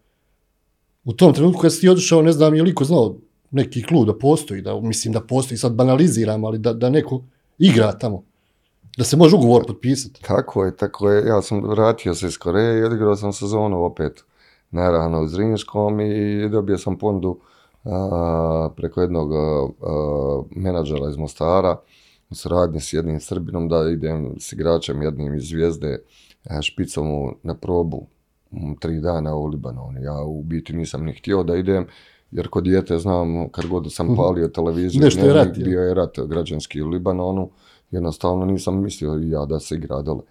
U tom trenutku kad si ti ne znam je li znao neki klub da postoji, da, mislim da postoji, sad banaliziram, ali da, da neko igra tamo. Da se može ugovor potpisati. Tako je, tako je. Ja sam vratio se iz Koreje i odigrao sam sezonu opet naravno u Zrinjskom i dobio sam ponudu a, preko jednog a, menadžera iz Mostara u suradnji s jednim Srbinom da idem s igračem jednim iz Zvijezde špicom u- na probu tri dana u Libanon. Ja u biti nisam ni htio da idem jer kod dijete znam kad god sam palio televiziju, Nešto je rat, bio je rat građanski u Libanonu, jednostavno nisam mislio i ja da se igra dole.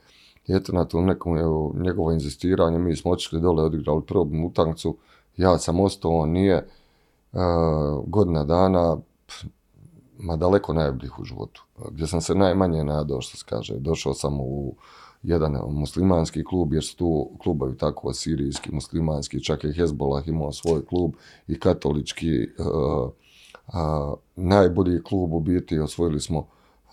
Eto na to nekom evo, njegovo inzistiranje, mi smo otišli dole, odigrali probnu utakmicu, ja sam ostao, on nije, uh, godina dana, ma daleko najboljih u životu, gdje sam se najmanje nadao, što se kaže, došao sam u jedan muslimanski klub, jer su tu klubovi tako sirijski, muslimanski, čak i Hezbollah imao svoj klub i katolički, a, najbolji klub u biti, osvojili smo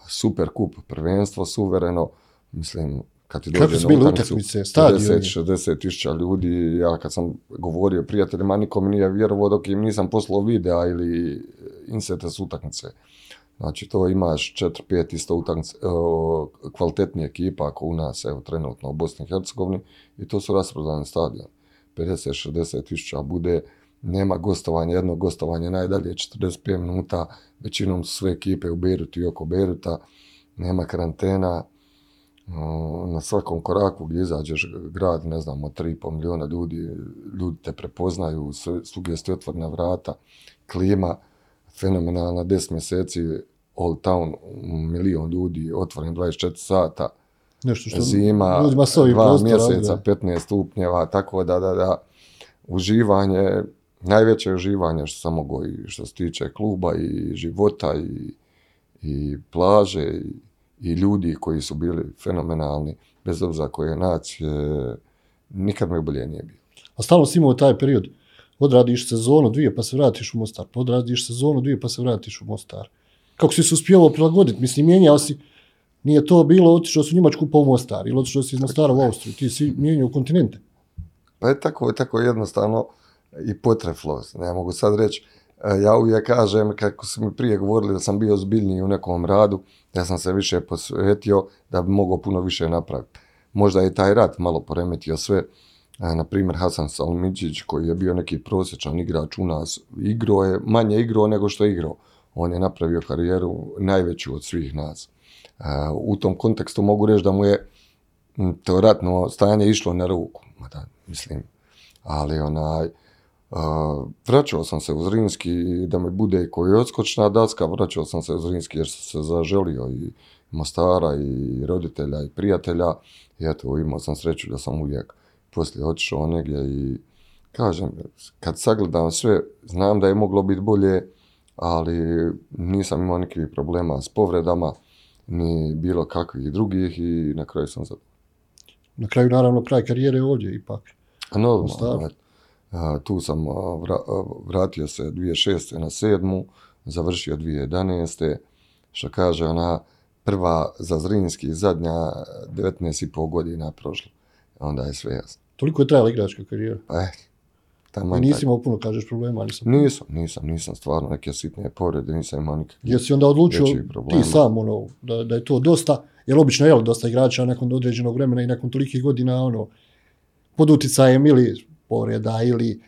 super kup, prvenstvo suvereno, mislim, kad ti dođe na utakmicu, utakmice, stadioni? 50-60 tisuća ljudi, ja kad sam govorio prijateljima, nikom nije vjerovao dok im nisam poslao videa ili insete s utakmice. Znači, to imaš 4-5 isto utakmice, o, kvalitetnije ekipa ako u nas, evo, trenutno u Bosni i Hercegovini, i to su rasprodani stadion. 50-60 tisuća bude, nema gostovanja, jedno gostovanje najdalje 45 minuta, većinom su sve ekipe u Beirutu i oko Beiruta, nema karantena, na svakom koraku gdje izađeš grad, ne znam, od 3,5 miliona ljudi, ljudi te prepoznaju, svugdje ste otvorena vrata, klima, fenomenalna, 10 mjeseci, Old Town, milion ljudi, otvoren 24 sata, Nešto što zima, ljudima dva mjeseca, odgleda. 15 stupnjeva, tako da, da, da, uživanje, najveće uživanje što sam mogao i što se tiče kluba i života i, i plaže i, i ljudi koji su bili fenomenalni, bez obzira koje nacije, nikad mi bolje nije bilo. A stalno si imao taj period. Odradiš sezonu dvije pa se vratiš u Mostar. Pa odradiš sezonu dvije pa se vratiš u Mostar. Kako si se uspjevao prilagoditi? Mislim, mijenjao si. Nije to bilo, otišao si u Njemačku pa u Mostar. Ili otišao si iz Mostara u Austriju. Ti si mijenjao kontinente. Pa je tako, tako jednostavno i potreflo. Ne mogu sad reći, e, ja uvijek kažem, kako su mi prije govorili da sam bio zbiljniji u nekom radu, ja sam se više posvetio da bi mogao puno više napraviti. Možda je taj rat malo poremetio sve. E, na primjer, Hasan Salmidžić, koji je bio neki prosječan igrač u nas, igrao je, manje igrao nego što je igrao. On je napravio karijeru najveću od svih nas. E, u tom kontekstu mogu reći da mu je to ratno stanje išlo na ruku. Mislim, ali onaj, vraćao sam se u Zrinski da mi bude koji odskočna daska, vraćao sam se u Zrinski jer sam se zaželio i Mostara i roditelja i prijatelja i eto imao sam sreću da sam uvijek poslije otišao negdje i kažem, kad sagledam sve, znam da je moglo biti bolje, ali nisam imao nikakvih problema s povredama, ni bilo kakvih drugih i na kraju sam zadovoljan. Na kraju naravno kraj karijere ovdje ipak. Normalno, tu sam vratio se 2006. na sedmu, završio 2011. Što kaže ona prva za Zrinski, zadnja 19,5 godina prošla. Onda je sve jasno. Toliko je trajala igračka karijera? Pa je. I nisi imao puno, kažeš, problema? Nisam, nisam, nisam, nisam stvarno neke sitne povrede, nisam imao nikakve Jesi onda odlučio ti sam, ono, da, da je to dosta, jer obično je dosta igrača nakon određenog vremena i nakon tolikih godina, ono, pod utjecajem ili povreda ili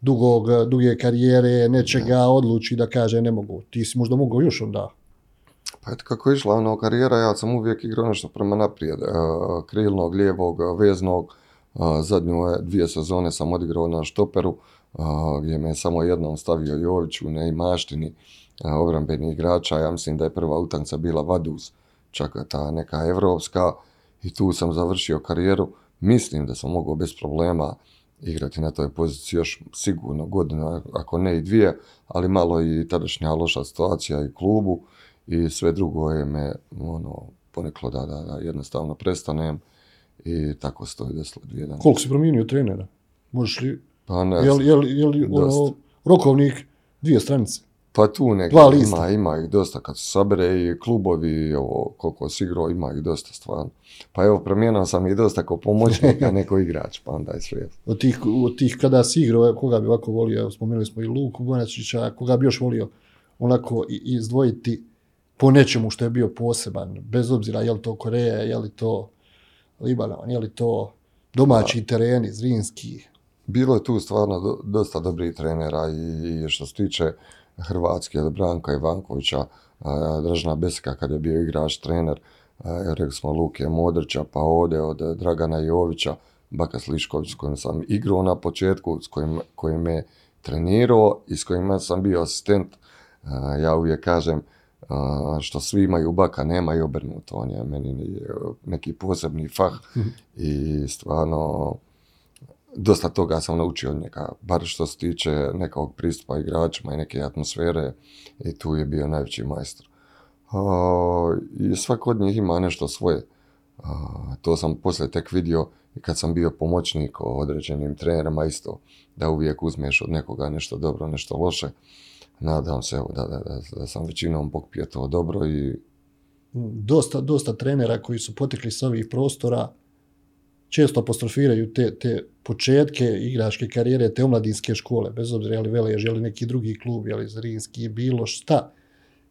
dugog, duge karijere, nečega odluči da kaže ne mogu. Ti si možda mogao još onda. Pa eto kako je išla ono karijera, ja sam uvijek igrao nešto prema naprijed. E, krilnog, lijevog, veznog. E, zadnju dvije sezone sam odigrao na štoperu, e, gdje me samo jednom stavio Jović u neimaštini obrambeni igrača. Ja mislim da je prva utakmica bila Vaduz, čak ta neka evropska. I tu sam završio karijeru. Mislim da sam mogao bez problema igrati na toj poziciji još sigurno godinu, ako ne i dvije, ali malo i tadašnja loša situacija i klubu i sve drugo je me ono, poneklo da, da, da jednostavno prestanem i tako stoji desilo dvije dana. Koliko si promijenio trenera? Možeš li... Pa ne, je li, je li, je li ono, rokovnik dvije stranice? Pa tu negdje ima, ima ih dosta kad se sabere i klubovi, ovo, koliko si igrao, ima ih dosta stvarno. Pa evo, promijenio sam i dosta kao pomoćnik, a neko igrač, pa onda je sve. Od tih, od tih kada si igrao, koga bi ovako volio, spomenuli smo i Luku Bonačića, koga bi još volio onako izdvojiti po nečemu što je bio poseban, bez obzira je li to Koreja, je li to Libanon, je li to domaći tereni, Zrinski. Bilo je tu stvarno dosta dobrih trenera i što se tiče Hrvatske, od Branka Ivankovića, Dražna Besika kad je bio igrač, trener, rekli smo Luke Modrića, pa ovdje od Dragana Jovića, Baka Slišković s kojim sam igrao na početku, s kojim, kojim me trenirao i s kojim sam bio asistent. Ja uvijek kažem, što svi imaju baka, nema i obrnuto. On je meni neki posebni fah i stvarno dosta toga sam naučio od njega, bar što se tiče nekog pristupa igračima i neke atmosfere i tu je bio najveći majstor. I svak od njih ima nešto svoje. to sam poslije tek vidio kad sam bio pomoćnik o određenim trenerima isto, da uvijek uzmeš od nekoga nešto dobro, nešto loše. Nadam se da, da, da, sam većinom pokpio to dobro i... Dosta, dosta trenera koji su potekli s ovih prostora često apostrofiraju te, te početke igračke karijere, te omladinske škole, bez obzira je li Velež, je li neki drugi klub, je li Zrinski, bilo šta,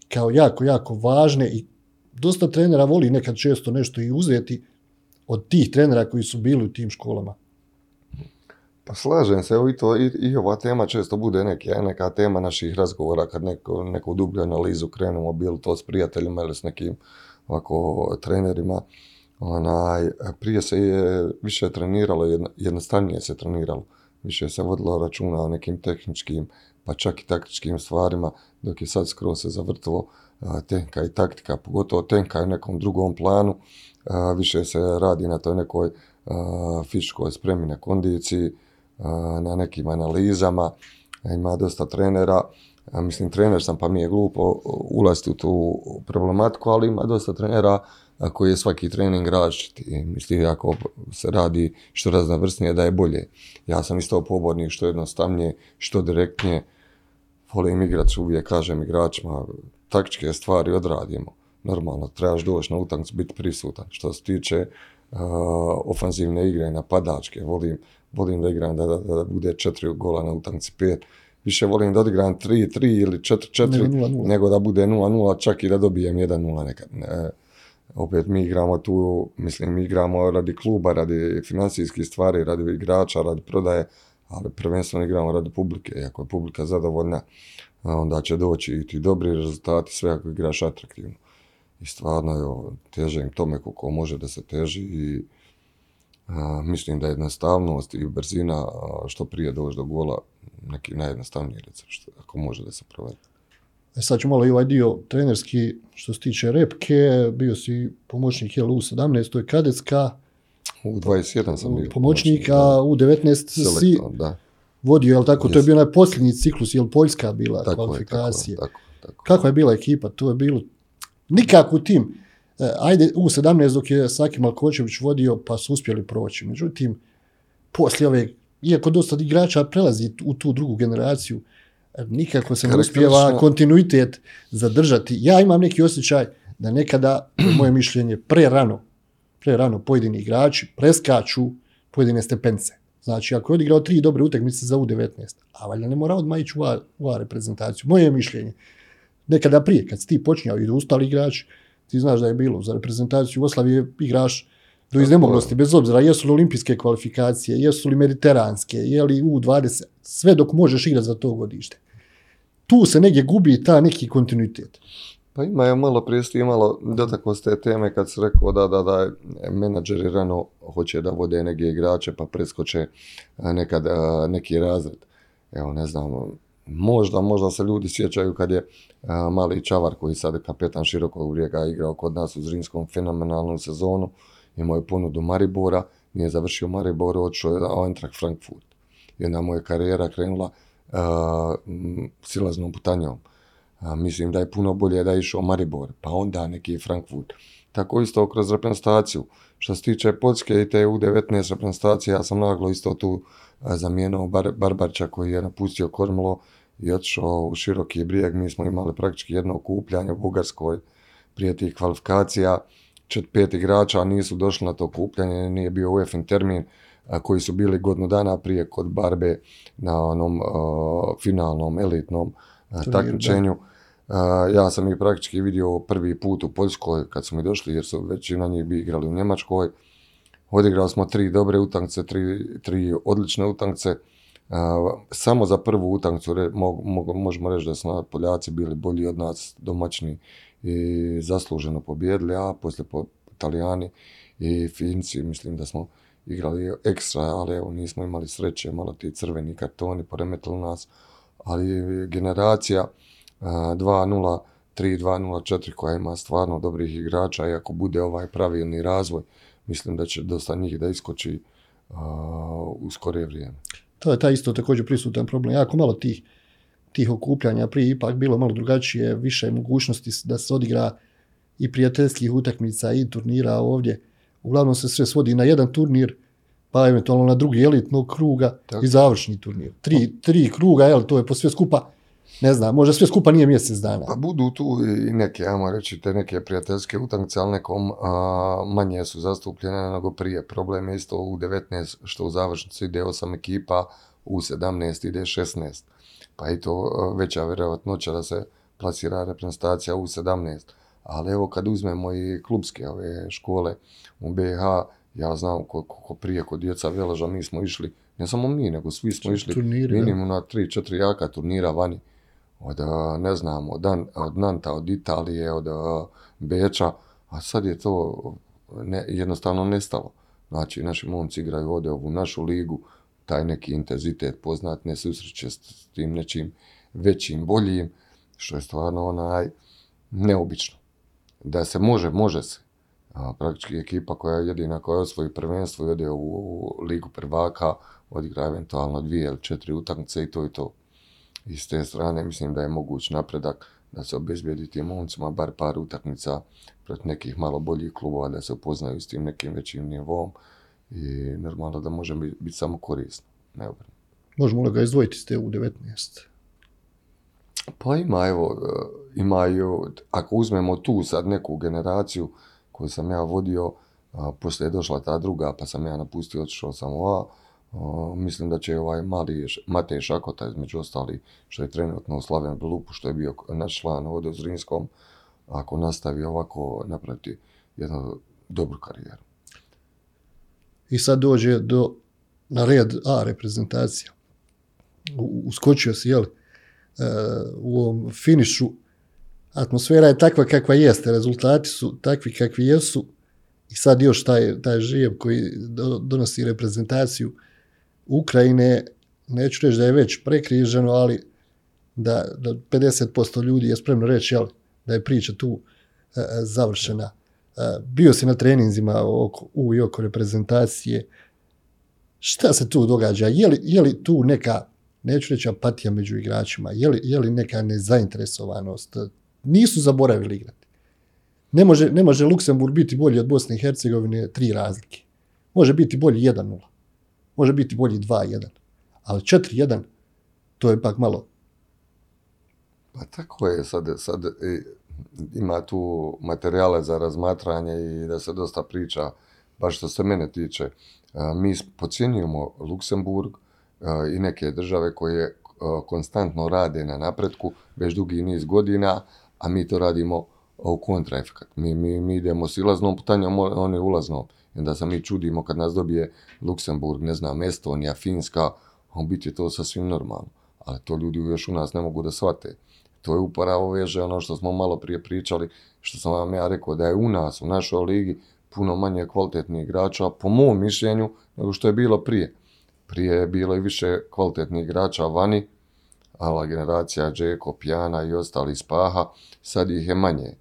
kao jako, jako važne i dosta trenera voli nekad često nešto i uzeti od tih trenera koji su bili u tim školama. Pa slažem se, evo i, to, i, i ova tema često bude neka, neka tema naših razgovora kad neko, neku dublju analizu krenemo, bilo to s prijateljima ili s nekim ovako trenerima onaj, prije se je više treniralo, jednostavnije se treniralo. Više se vodilo računa o nekim tehničkim, pa čak i taktičkim stvarima, dok je sad skoro se zavrtilo tenka i taktika, pogotovo tenka u nekom drugom planu, više se radi na toj nekoj fizičkoj spremi na kondiciji, na nekim analizama, ima dosta trenera, mislim trener sam pa mi je glupo ulaziti u tu problematiku, ali ima dosta trenera ako je svaki trening različit i misli ako se radi što raznovrsnije da je bolje. Ja sam isto pobornik što jednostavnije, što direktnije. Volim igrati, uvijek kažem igračima, taktičke stvari odradimo. Normalno, trebaš doći na utakmicu, biti prisutan. Što se tiče uh, ofanzivne igre, napadačke, volim volim da igram da, da, da bude četiri gola na utakmici pet. Više volim da odigram 3-3 ili 4-4 Nego 0:0. nego da bude 0-0, čak i da dobijem 1-0 nekad. Opet mi igramo tu, mislim, mi igramo radi kluba, radi financijskih stvari, radi igrača, radi prodaje, ali prvenstveno igramo radi publike. I ako je publika zadovoljna, onda će doći i ti dobri rezultati, sve ako igraš atraktivno. I stvarno, evo, težim tome koliko može da se teži i mislim da je jednostavnost i brzina što prije doći do gola neki najjednostavniji recept, ako može da se provede. E sad ću malo i ovaj dio trenerski, što se tiče repke, bio si pomoćnik jel, u 17. to je kadetska, U 21 sam bio. pomoćnik, a u 19 si Selektor, da. vodio, jel tako, to je Jest. bio onaj posljednji ciklus, jel Poljska bila Tako je, tako je, kvalifikacije. tako, tako. Kakva je bila ekipa? To je bilo nikako u tim. e, Ajde, u 17 dok je Saki Malkočević vodio, pa su uspjeli proći. Međutim, poslije ove, iako dosta igrača prelazi u tu drugu generaciju, nikako se ne uspjeva kontinuitet zadržati. Ja imam neki osjećaj da nekada, moje mišljenje, pre rano, pre rano pojedini igrači preskaču pojedine stepence. Znači, ako je odigrao tri dobre utakmice za U19, a valjda ne mora odmah ići u A, u A reprezentaciju. Moje mišljenje. Nekada prije, kad si ti počinjao i ostali igrači, ti znaš da je bilo za reprezentaciju Jugoslavije igraš do iznemoglosti, bez obzira jesu li olimpijske kvalifikacije, jesu li mediteranske, je li U20, sve dok možeš igrati za to godište. Tu se negdje gubi ta neki kontinuitet. Pa ima je malo prije ste imalo dotaklo s te teme kad se rekao da, da, da menadžeri rano hoće da vode neke igrače pa preskoče a, nekad a, neki razred. Evo ne znam, možda, možda se ljudi sjećaju kad je a, mali Čavar koji sad je kapetan širokog brijega igrao kod nas u Zrinskom fenomenalnu sezonu, imao je ponudu Maribora, nije završio Maribor, otišao je Eintracht Frankfurt. I onda mu je karijera krenula silaznom putanjom. A, mislim da je puno bolje da je išao Maribor, pa onda neki Frankfurt. Tako isto kroz reprezentaciju. Što se tiče Poljske i te U19 reprezentacije, ja sam naglo isto tu a, zamijenio Bar Barbarča koji je napustio Kormilo i otišao u široki brijeg. Mi smo imali praktički jedno okupljanje u Bugarskoj prije tih kvalifikacija. Čet pet igrača nisu došli na to okupljanje, nije bio UEFA termin koji su bili godinu dana prije kod Barbe na onom finalnom elitnom Turniru, takmičenju. A, ja sam ih praktički vidio prvi put u Poljskoj kad smo i došli jer su većina njih bi igrali u Njemačkoj. Odigrali smo tri dobre utakmice, tri, tri odlične utakmice. A, samo za prvu utakmicu re, mo, mo, možemo reći da su Poljaci bili bolji od nas domaćini i zasluženo pobjedili, a poslije po, Italijani i Finci mislim da smo igrali ekstra, ali evo nismo imali sreće, malo ti crveni kartoni poremetili nas, ali generacija a, 2-0, 3-2-0, 4 koja ima stvarno dobrih igrača i ako bude ovaj pravilni razvoj, mislim da će dosta njih da iskoči u skorije vrijeme. To je taj isto također prisutan problem. Jako malo tih, tih okupljanja, prije ipak bilo malo drugačije, više mogućnosti da se odigra i prijateljskih utakmica i turnira ovdje. Uglavnom se sve svodi na jedan turnir, pa eventualno na drugi elitnog kruga Tako. i završni turnir. Tri, tri kruga, jel, to je po sve skupa, ne znam, možda sve skupa nije mjesec dana. Pa budu tu i neke, ajmo reći, te neke prijateljske utakmice, ali nekom a, manje su zastupljene nego prije. Problem je isto u 19, što u završnicu ide 8 ekipa, u 17 ide 16. Pa i to veća vjerojatnoća da se plasira reprezentacija u 17. Ali evo kad uzmemo i klubske ove škole u BiH, ja znam koliko prije kod djeca Veleža mi smo išli, ne samo mi, nego svi smo išli Turniri, minimum na 3-4 jaka turnira vani od, ne znam, od, Dan, od Nanta, od Italije, od Beča, a sad je to ne, jednostavno nestalo. Znači, naši momci igraju ovdje ovu našu ligu, taj neki intenzitet poznat, ne susreće s s tim nečim većim, boljim, što je stvarno onaj neobično. Da se može, može se. A, praktički ekipa koja je jedina koja osvoji prvenstvo i ode u, u ligu prvaka, odigra eventualno dvije ili četiri utakmice i to i to. I s te strane mislim da je moguć napredak da se obezbijedi tim momcima bar par utakmica protiv nekih malo boljih klubova da se upoznaju s tim nekim većim nivom i normalno da može biti, samo korisno. Ne. Možemo li ga izdvojiti s te u 19? Pa ima, evo, e, imaju, ako uzmemo tu sad neku generaciju koju sam ja vodio, a, poslije je došla ta druga, pa sam ja napustio, otišao sam u A, mislim da će ovaj mali Matej Šakota, između ostali, što je trenutno u Slaven Lupu, što je bio naš član ovdje u Zrinskom, ako nastavi ovako napraviti jednu dobru karijeru. I sad dođe do, na red A reprezentacija. Uskočio si, jel, u ovom finišu. Atmosfera je takva kakva jeste, rezultati su takvi kakvi jesu. I sad još taj, taj živ koji donosi reprezentaciju Ukrajine, neću reći da je već prekriženo, ali da, da 50% ljudi je spremno reći jel, da je priča tu e, završena. E, bio si na treninzima oko, u i oko reprezentacije. Šta se tu događa? Je li, je li tu neka, neću reći apatija među igračima, je li, je li neka nezainteresovanost? Nisu zaboravili igrati. Ne može, ne može Luksemburg biti bolji od Bosne i Hercegovine tri razlike. Može biti bolji 1-0. Može biti bolji 2-1. Ali 4-1, to je pak malo. Pa tako je, sad, sad ima tu materijale za razmatranje i da se dosta priča, baš što se mene tiče. Mi pocijenjujemo Luksemburg i neke države koje konstantno rade na napretku već dugi niz godina, a mi to radimo u kontraefekat. Mi, mi, mi idemo silaznom putanjom, oni ulaznom. I onda se mi čudimo kad nas dobije Luksemburg, ne znam, Estonija, Finska, on biti to sasvim normalno. Ali to ljudi još u nas ne mogu da shvate. To je upravo veže ono što smo malo prije pričali, što sam vam ja rekao, da je u nas, u našoj ligi, puno manje kvalitetnih igrača, po mom mišljenju, nego što je bilo prije. Prije je bilo i više kvalitetnih igrača vani, ala generacija Džeko, Pjana i ostali Spaha, sad ih je manje.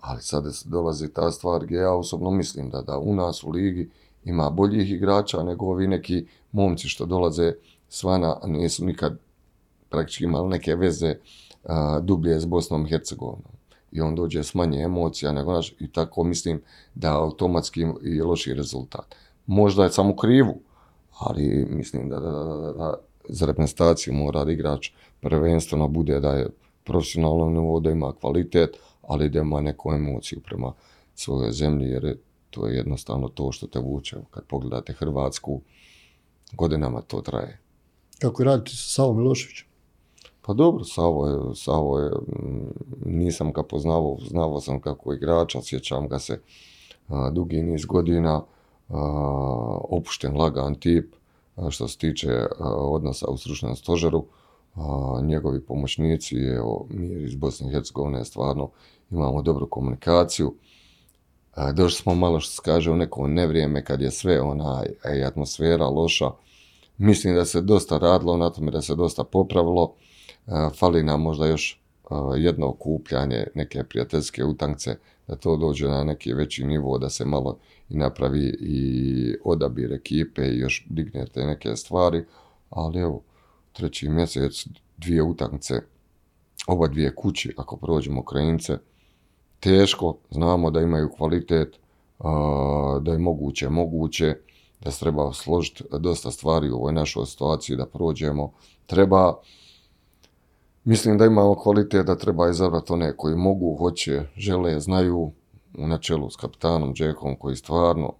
Ali sad dolazi ta stvar gdje ja osobno mislim da, da u nas u ligi ima boljih igrača nego ovi neki momci što dolaze svana, nisu nikad praktički imali neke veze a, dublje s Bosnom i Hercegovinom. I on dođe s manje emocija nego naš, i tako mislim da automatski je loši rezultat. Možda je samo krivu, ali mislim da, da, da, da za reprezentaciju mora da igrač prvenstveno bude da je profesionalno nivo, da ima kvalitet, ali da ima neku emociju prema svojoj zemlji, jer to je jednostavno to što te vuče. Kad pogledate Hrvatsku, godinama to traje. Kako raditi sa Savom Miloševićem? Pa dobro, Savo je, Savo je, nisam ga poznavao, znao sam kako igrača, sjećam ga se a, dugi niz godina, opušten, lagan tip, što se tiče odnosa u stručnom stožeru, njegovi pomoćnici, evo, mi iz Bosne i Hercegovine stvarno imamo dobru komunikaciju. Došli smo malo što se kaže u neko nevrijeme kad je sve ona i atmosfera loša. Mislim da se dosta radilo na tome, da se dosta popravilo. Fali nam možda još jedno okupljanje, neke prijateljske utankce, da to dođe na neki veći nivo, da se malo i napravi i odabir ekipe i još dignete neke stvari. Ali evo, treći mjesec, dvije utakmice, oba dvije kući, ako prođemo Ukrajince, teško, znamo da imaju kvalitet, da je moguće, moguće, da se treba složiti dosta stvari u ovoj našoj situaciji, da prođemo. Treba, mislim da imamo kvalitet, da treba izabrati one koji mogu, hoće, žele, znaju, u načelu s kapitanom Jackom, koji stvarno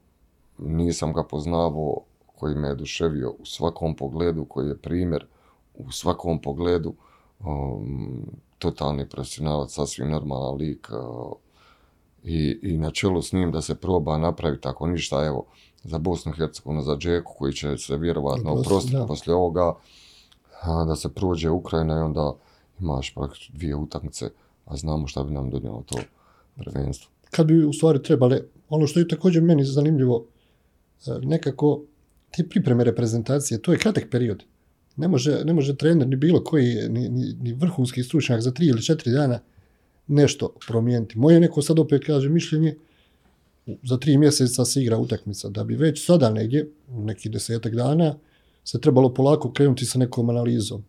nisam ga poznavao, koji me je duševio u svakom pogledu, koji je primjer u svakom pogledu, um, totalni profesionalac, sasvim normalan lik uh, i, i na čelu s njim da se proba napraviti tako ništa, evo, za Bosnu i Hercegovinu, za Džeku koji će se vjerovatno oprostiti poslije ovoga, a, da se prođe Ukrajina i onda imaš praktično dvije utakmice, a znamo šta bi nam donijelo to prvenstvo. Kad bi u stvari trebali, ono što je također meni zanimljivo, e, nekako te pripreme reprezentacije, to je kratak period. Ne može, ne može trener ni bilo koji, ni, ni, ni vrhunski stručnjak za tri ili četiri dana nešto promijeniti. Moje neko sad opet kaže mišljenje, za tri mjeseca se igra utakmica, da bi već sada negdje, neki desetak dana, se trebalo polako krenuti sa nekom analizom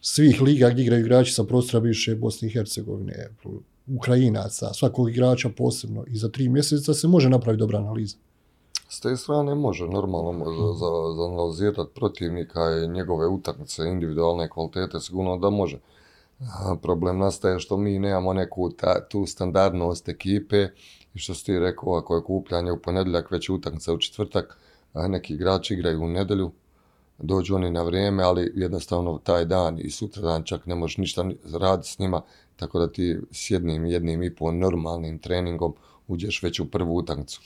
svih liga gdje igraju igrači sa prostora bivše Bosne i Hercegovine, Ukrajinaca, svakog igrača posebno. I za tri mjeseca se može napraviti dobra analiza. S te strane može normalno može za, za analizirati protivnika i njegove utakmice, individualne kvalitete, sigurno da može. Problem nastaje što mi nemamo neku ta, tu standardnost ekipe i što si ti rekao, ako je kupljanje u ponedljak, već utakmica u četvrtak, a neki igrači igraju u nedjelju, dođu oni na vrijeme, ali jednostavno taj dan i sutra dan čak ne možeš ništa raditi s njima, tako da ti s jednim, jednim i po normalnim treningom uđeš već u prvu utakmicu.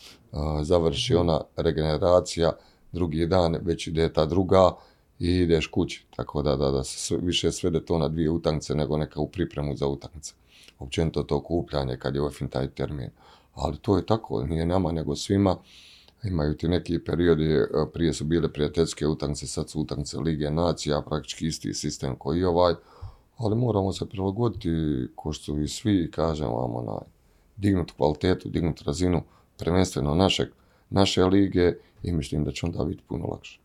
Završi ona regeneracija, drugi dan već ide ta druga i ideš kući. Tako da, da, da se više svede to na dvije utakmice nego neka u pripremu za utakmice. Općenito to kupljanje kad je ovaj taj termin. Ali to je tako, nije nama nego svima. Imaju ti neki periodi, e, prije su bile prijateljske utakmice, sad su utakmice Lige nacija, praktički isti sistem koji i ovaj, ali moramo se prilagoditi, ko što i svi, kažem vam, onaj, dignut kvalitetu, dignut razinu, prvenstveno našeg, naše lige i mislim da će onda biti puno lakše.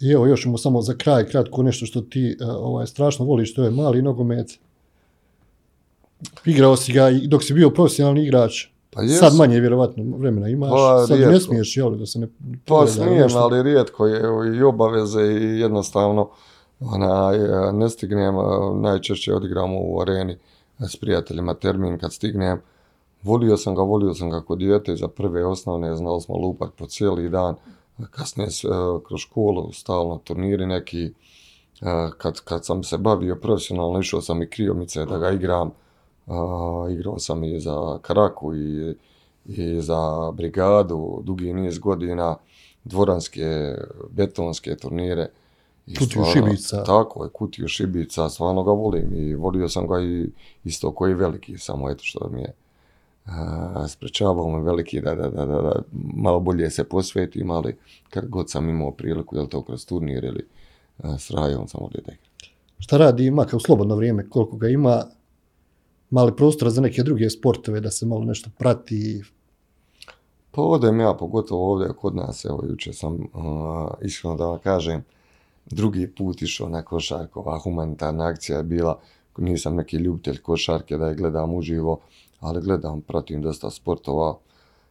I evo još imamo samo za kraj kratko nešto što ti e, ovaj, strašno voliš, to je mali nogomet. Igrao si ga dok si bio profesionalni igrač. Pa Sad manje vjerovatno vremena imaš, pa, sad rijetko. ne smiješ, jel, da se ne... Pa smijem, ali rijetko je i obaveze i jednostavno ona, ne stignem, najčešće odigramo u areni s prijateljima termin kad stignem. Volio sam ga, volio sam ga kod dijete za prve osnovne, znali smo lupat po cijeli dan. Kasnije kroz školu, stalno turniri neki. Kad, kad sam se bavio profesionalno, išao sam i kriomice da ga igram igrao sam i za Karaku i, i za brigadu, dugi niz godina, dvoranske, betonske turnire. Kutiju Šibica. Tako je, kutiju Šibica, stvarno ga volim i volio sam ga i isto koji veliki, samo eto što mi je sprečavao me veliki da, da, da, da, malo bolje se posvetim, ali kad god sam imao priliku, je li to kroz turnir ili s Rajom, sam volio da. Šta radi ima kao slobodno vrijeme, koliko ga ima, mali prostora za neke druge sportove, da se malo nešto prati? Pa odem ja, pogotovo ovdje kod nas, evo jučer sam, uh, iskreno da vam kažem, drugi put išao na košarku, ova humanitarna akcija je bila, nisam neki ljubitelj košarke da je gledam uživo, ali gledam, pratim dosta sportova.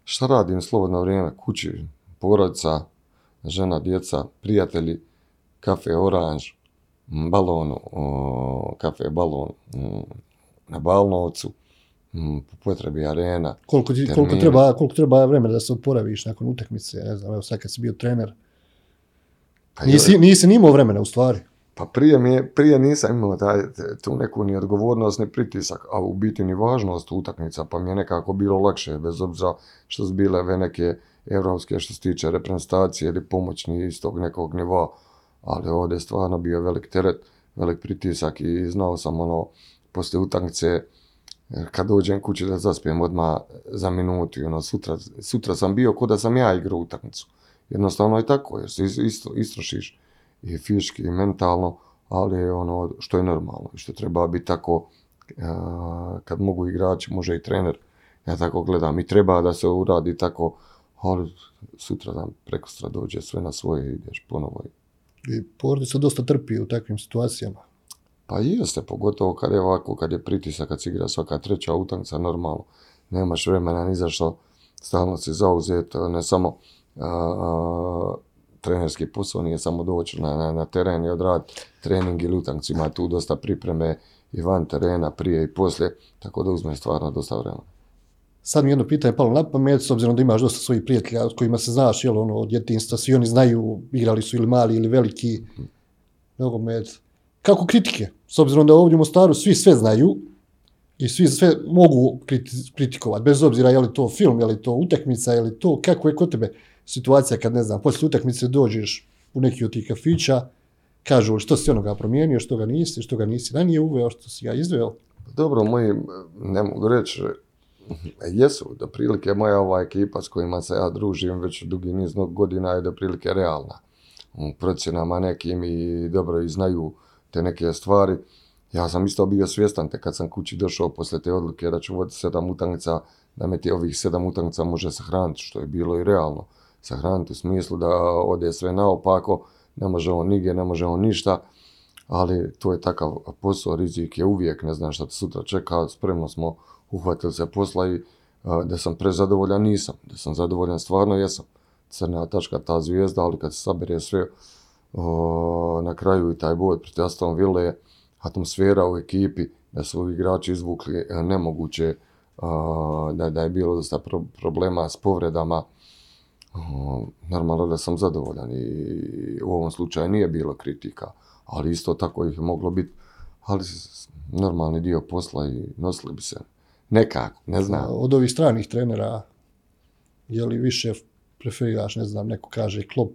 Šta radim slobodno vrijeme? Kući, porodica, žena, djeca, prijatelji, kafe Oranž, balon, kafe balon, na Balnovcu, po potrebi arena. Koliko, ti, koliko, treba, koliko treba vremena da se oporaviš nakon utakmice, ne znam, evo sad kad si bio trener. Pa nisi, nisi imao vremena u stvari. Pa prije, mi prije nisam imao taj, tu neku ni odgovornost, ni pritisak, a u biti ni važnost utakmica, pa mi je nekako bilo lakše, bez obzira što su bile ve neke evropske što se tiče reprezentacije ili pomoćni iz tog nekog nivoa, ali ovdje je stvarno bio velik teret, velik pritisak i znao sam ono, poslije utakmice, kad dođem kući da zaspijem odmah za minutu, ono, sutra, sutra sam bio ko da sam ja igrao utakmicu. Jednostavno je tako, jer se isto, istrošiš i fizički i mentalno, ali ono što je normalno i što treba biti tako kad mogu igrači, može i trener. Ja tako gledam i treba da se uradi tako, ali sutra dan prekostra dođe sve na svoje i ideš ponovo. I porodica dosta trpi u takvim situacijama. Pa jeste, pogotovo kad je ovako, kad je pritisak, kad se igra svaka treća utakmica, normalno. Nemaš vremena ni za što, stalno si zauzet, ne samo trenerski posao, nije samo doći na, na, na teren i odraditi trening ili utakmicu, ima tu dosta pripreme i van terena, prije i poslije, tako da uzme stvarno dosta vremena. Sad mi jedno pitanje palo na pamet, s obzirom da imaš dosta svojih prijatelja s kojima se znaš, jel, ono, od djetinstva, svi oni znaju, igrali su ili mali ili veliki nogomet. Kako kritike? S obzirom da ovdje u Mostaru svi sve znaju i svi sve mogu kritikovati, bez obzira je li to film, je li to utakmica, je li to, kako je kod tebe situacija kad, ne znam, poslije utakmice dođeš u neki od tih kafića, kažu što si onoga promijenio, što ga nisi, što ga nisi ranije uveo, što si ga izveo. Dobro, moji, ne mogu reći, jesu, da prilike moja ova ekipa s kojima se ja družim već dugi niz godina je da prilike realna. U procjenama nekim i dobro i znaju te neke stvari. Ja sam isto bio svjestan te kad sam kući došao posle te odluke da ću voditi sedam utakmica, da me ti ovih sedam utakmica može sahraniti, što je bilo i realno. Sahraniti u smislu da ode sve naopako, ne može on nigdje, ne može on ništa, ali to je takav posao, rizik je uvijek, ne znam šta te sutra čeka, spremno smo uhvatili se posla i da sam prezadovoljan nisam, da sam zadovoljan stvarno jesam. Crna tačka ta zvijezda, ali kad se sabere sve na kraju i taj boj protiv Aston Ville, atmosfera u ekipi, da su igrači izvukli e, nemoguće, da, da je bilo dosta problema s povredama, normalno da sam zadovoljan i u ovom slučaju nije bilo kritika, ali isto tako ih je moglo biti, ali normalni dio posla i nosili bi se nekako, ne znam. Od ovih stranih trenera, je li više preferiraš, ne znam, neko kaže klop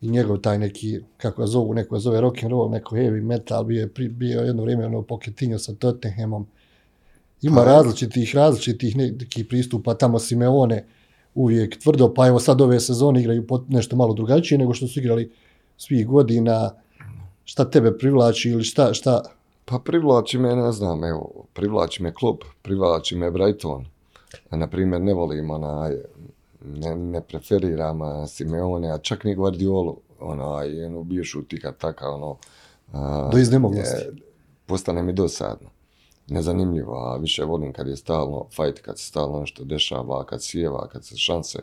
i njegov taj neki, kako ga zovu, neko ga zove rock and roll, neko heavy metal, bio je bio jedno vrijeme ono Pochettino sa Tottenhamom. Ima pa, različitih, različitih nekih pristupa, tamo Simeone uvijek tvrdo, pa evo sad ove sezone igraju nešto malo drugačije nego što su igrali svih godina. Šta tebe privlači ili šta, šta? Pa privlači me, ne znam, evo, privlači me klub, privlači me Brighton. Na primjer, ne volim onaj, ne, ne preferiram Simeone, a čak ni Guardiolu, onaj, jednu bivšu tika taka, ono... A, Do iznemoglosti. postane mi dosadno. Nezanimljivo, a više volim kad je stalno fight, kad se stalno nešto dešava, kad sjeva, kad se šanse.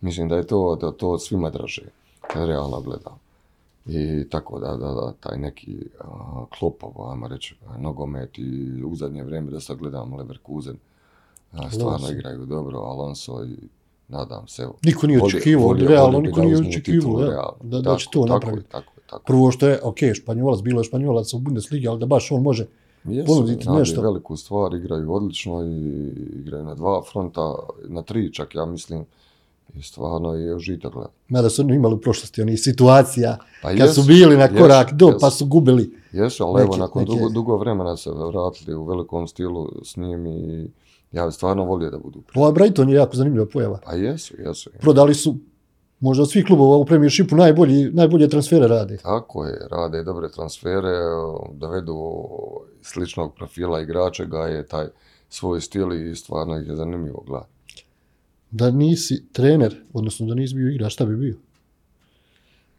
Mislim da je to, da to svima draže, kad realno gledam. I tako da, da, da taj neki a, klopov, ajmo reći, nogomet i u zadnje vrijeme da sad gledam Leverkusen, a, stvarno igraju dobro, Alonso i nadam se. Niko nije očekivao, realno niko nije očekivao da, da, će to napraviti. Tako, tako, Prvo što je, ok, Španjolac, bilo je Španjolac u Bundesligi, ali da baš on može Jesu, ponuditi nešto. veliku stvar, igraju odlično i igraju na dva fronta, na tri čak, ja mislim. I stvarno je užitak gledati. Mada su imali u prošlosti oni situacija pa kad su bili na korak do, pa su gubili. Jesu, ali evo, nakon dugo, dugo vremena se vratili u velikom stilu s njim i ja bih stvarno volio da budu. Ova Brighton je jako zanimljiva pojava. Pa jesu, jesu. Prodali su možda od svih klubova u Premiershipu najbolji, najbolje transfere rade. Tako je, rade dobre transfere, dovedu sličnog profila igrača, ga je taj svoj stil i stvarno ih je zanimljivo gledati. Da nisi trener, odnosno da nisi bio igrač, šta bi bio?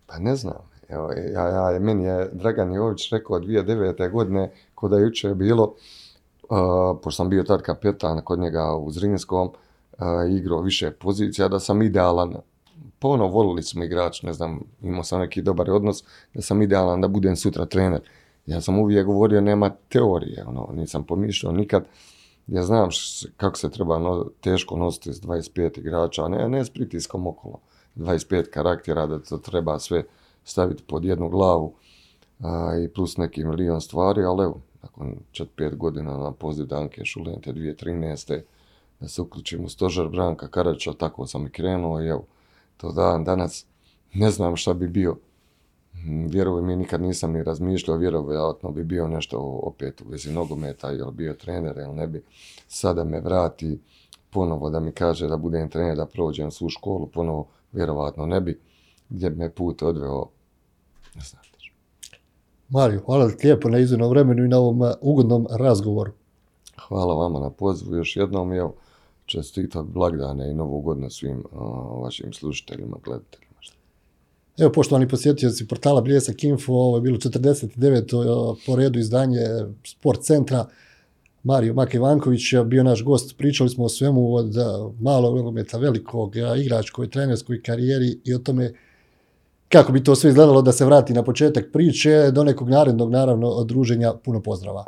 Pa ne znam. Evo, ja, ja, meni je Dragan Jović rekao 2009. godine, kod je juče bilo, uh, pošto sam bio tad kapetan kod njega u Zrinskom, uh, igrao više pozicija, da sam idealan, pono volili smo igrač, ne znam, imao sam neki dobar odnos, da sam idealan da budem sutra trener. Ja sam uvijek govorio, nema teorije, ono, nisam pomišljao nikad, ja znam kako se treba no, teško nositi s 25 igrača, ne, ne s pritiskom okolo, 25 karaktera, da to treba sve staviti pod jednu glavu a, i plus neki milion stvari, ali evo, nakon 4-5 godina na poziv Danke Šulente 2013. da se uključim u stožar Branka Karača, tako sam i krenuo i evo, to dan danas ne znam šta bi bio. Mm, vjerujem mi, nikad nisam ni razmišljao, vjerovatno bi bio nešto opet u vezi nogometa, ili bio trener, ili ne bi. Sada me vrati ponovo da mi kaže da budem trener, da prođem svu školu, ponovo vjerovatno ne bi. Gdje bi me put odveo, ne znam. Mario, hvala ti lijepo na izvednom vremenu i na ovom uh, ugodnom razgovoru. Hvala vama na pozivu još jednom evo, čestitat blagdane i novu godinu svim vašim slušateljima, gledateljima. Evo, poštovani posjetioci portala Bljesak Info, ovo je bilo 49. Uh, po redu izdanje Sport centra. Mario Mak Ivanković je bio naš gost. Pričali smo o svemu od uh, malog nogometa, velikog igračkoj, trenerskoj karijeri i o tome kako bi to sve izgledalo da se vrati na početak priče, do nekog narednog, naravno, druženja. Puno pozdrava.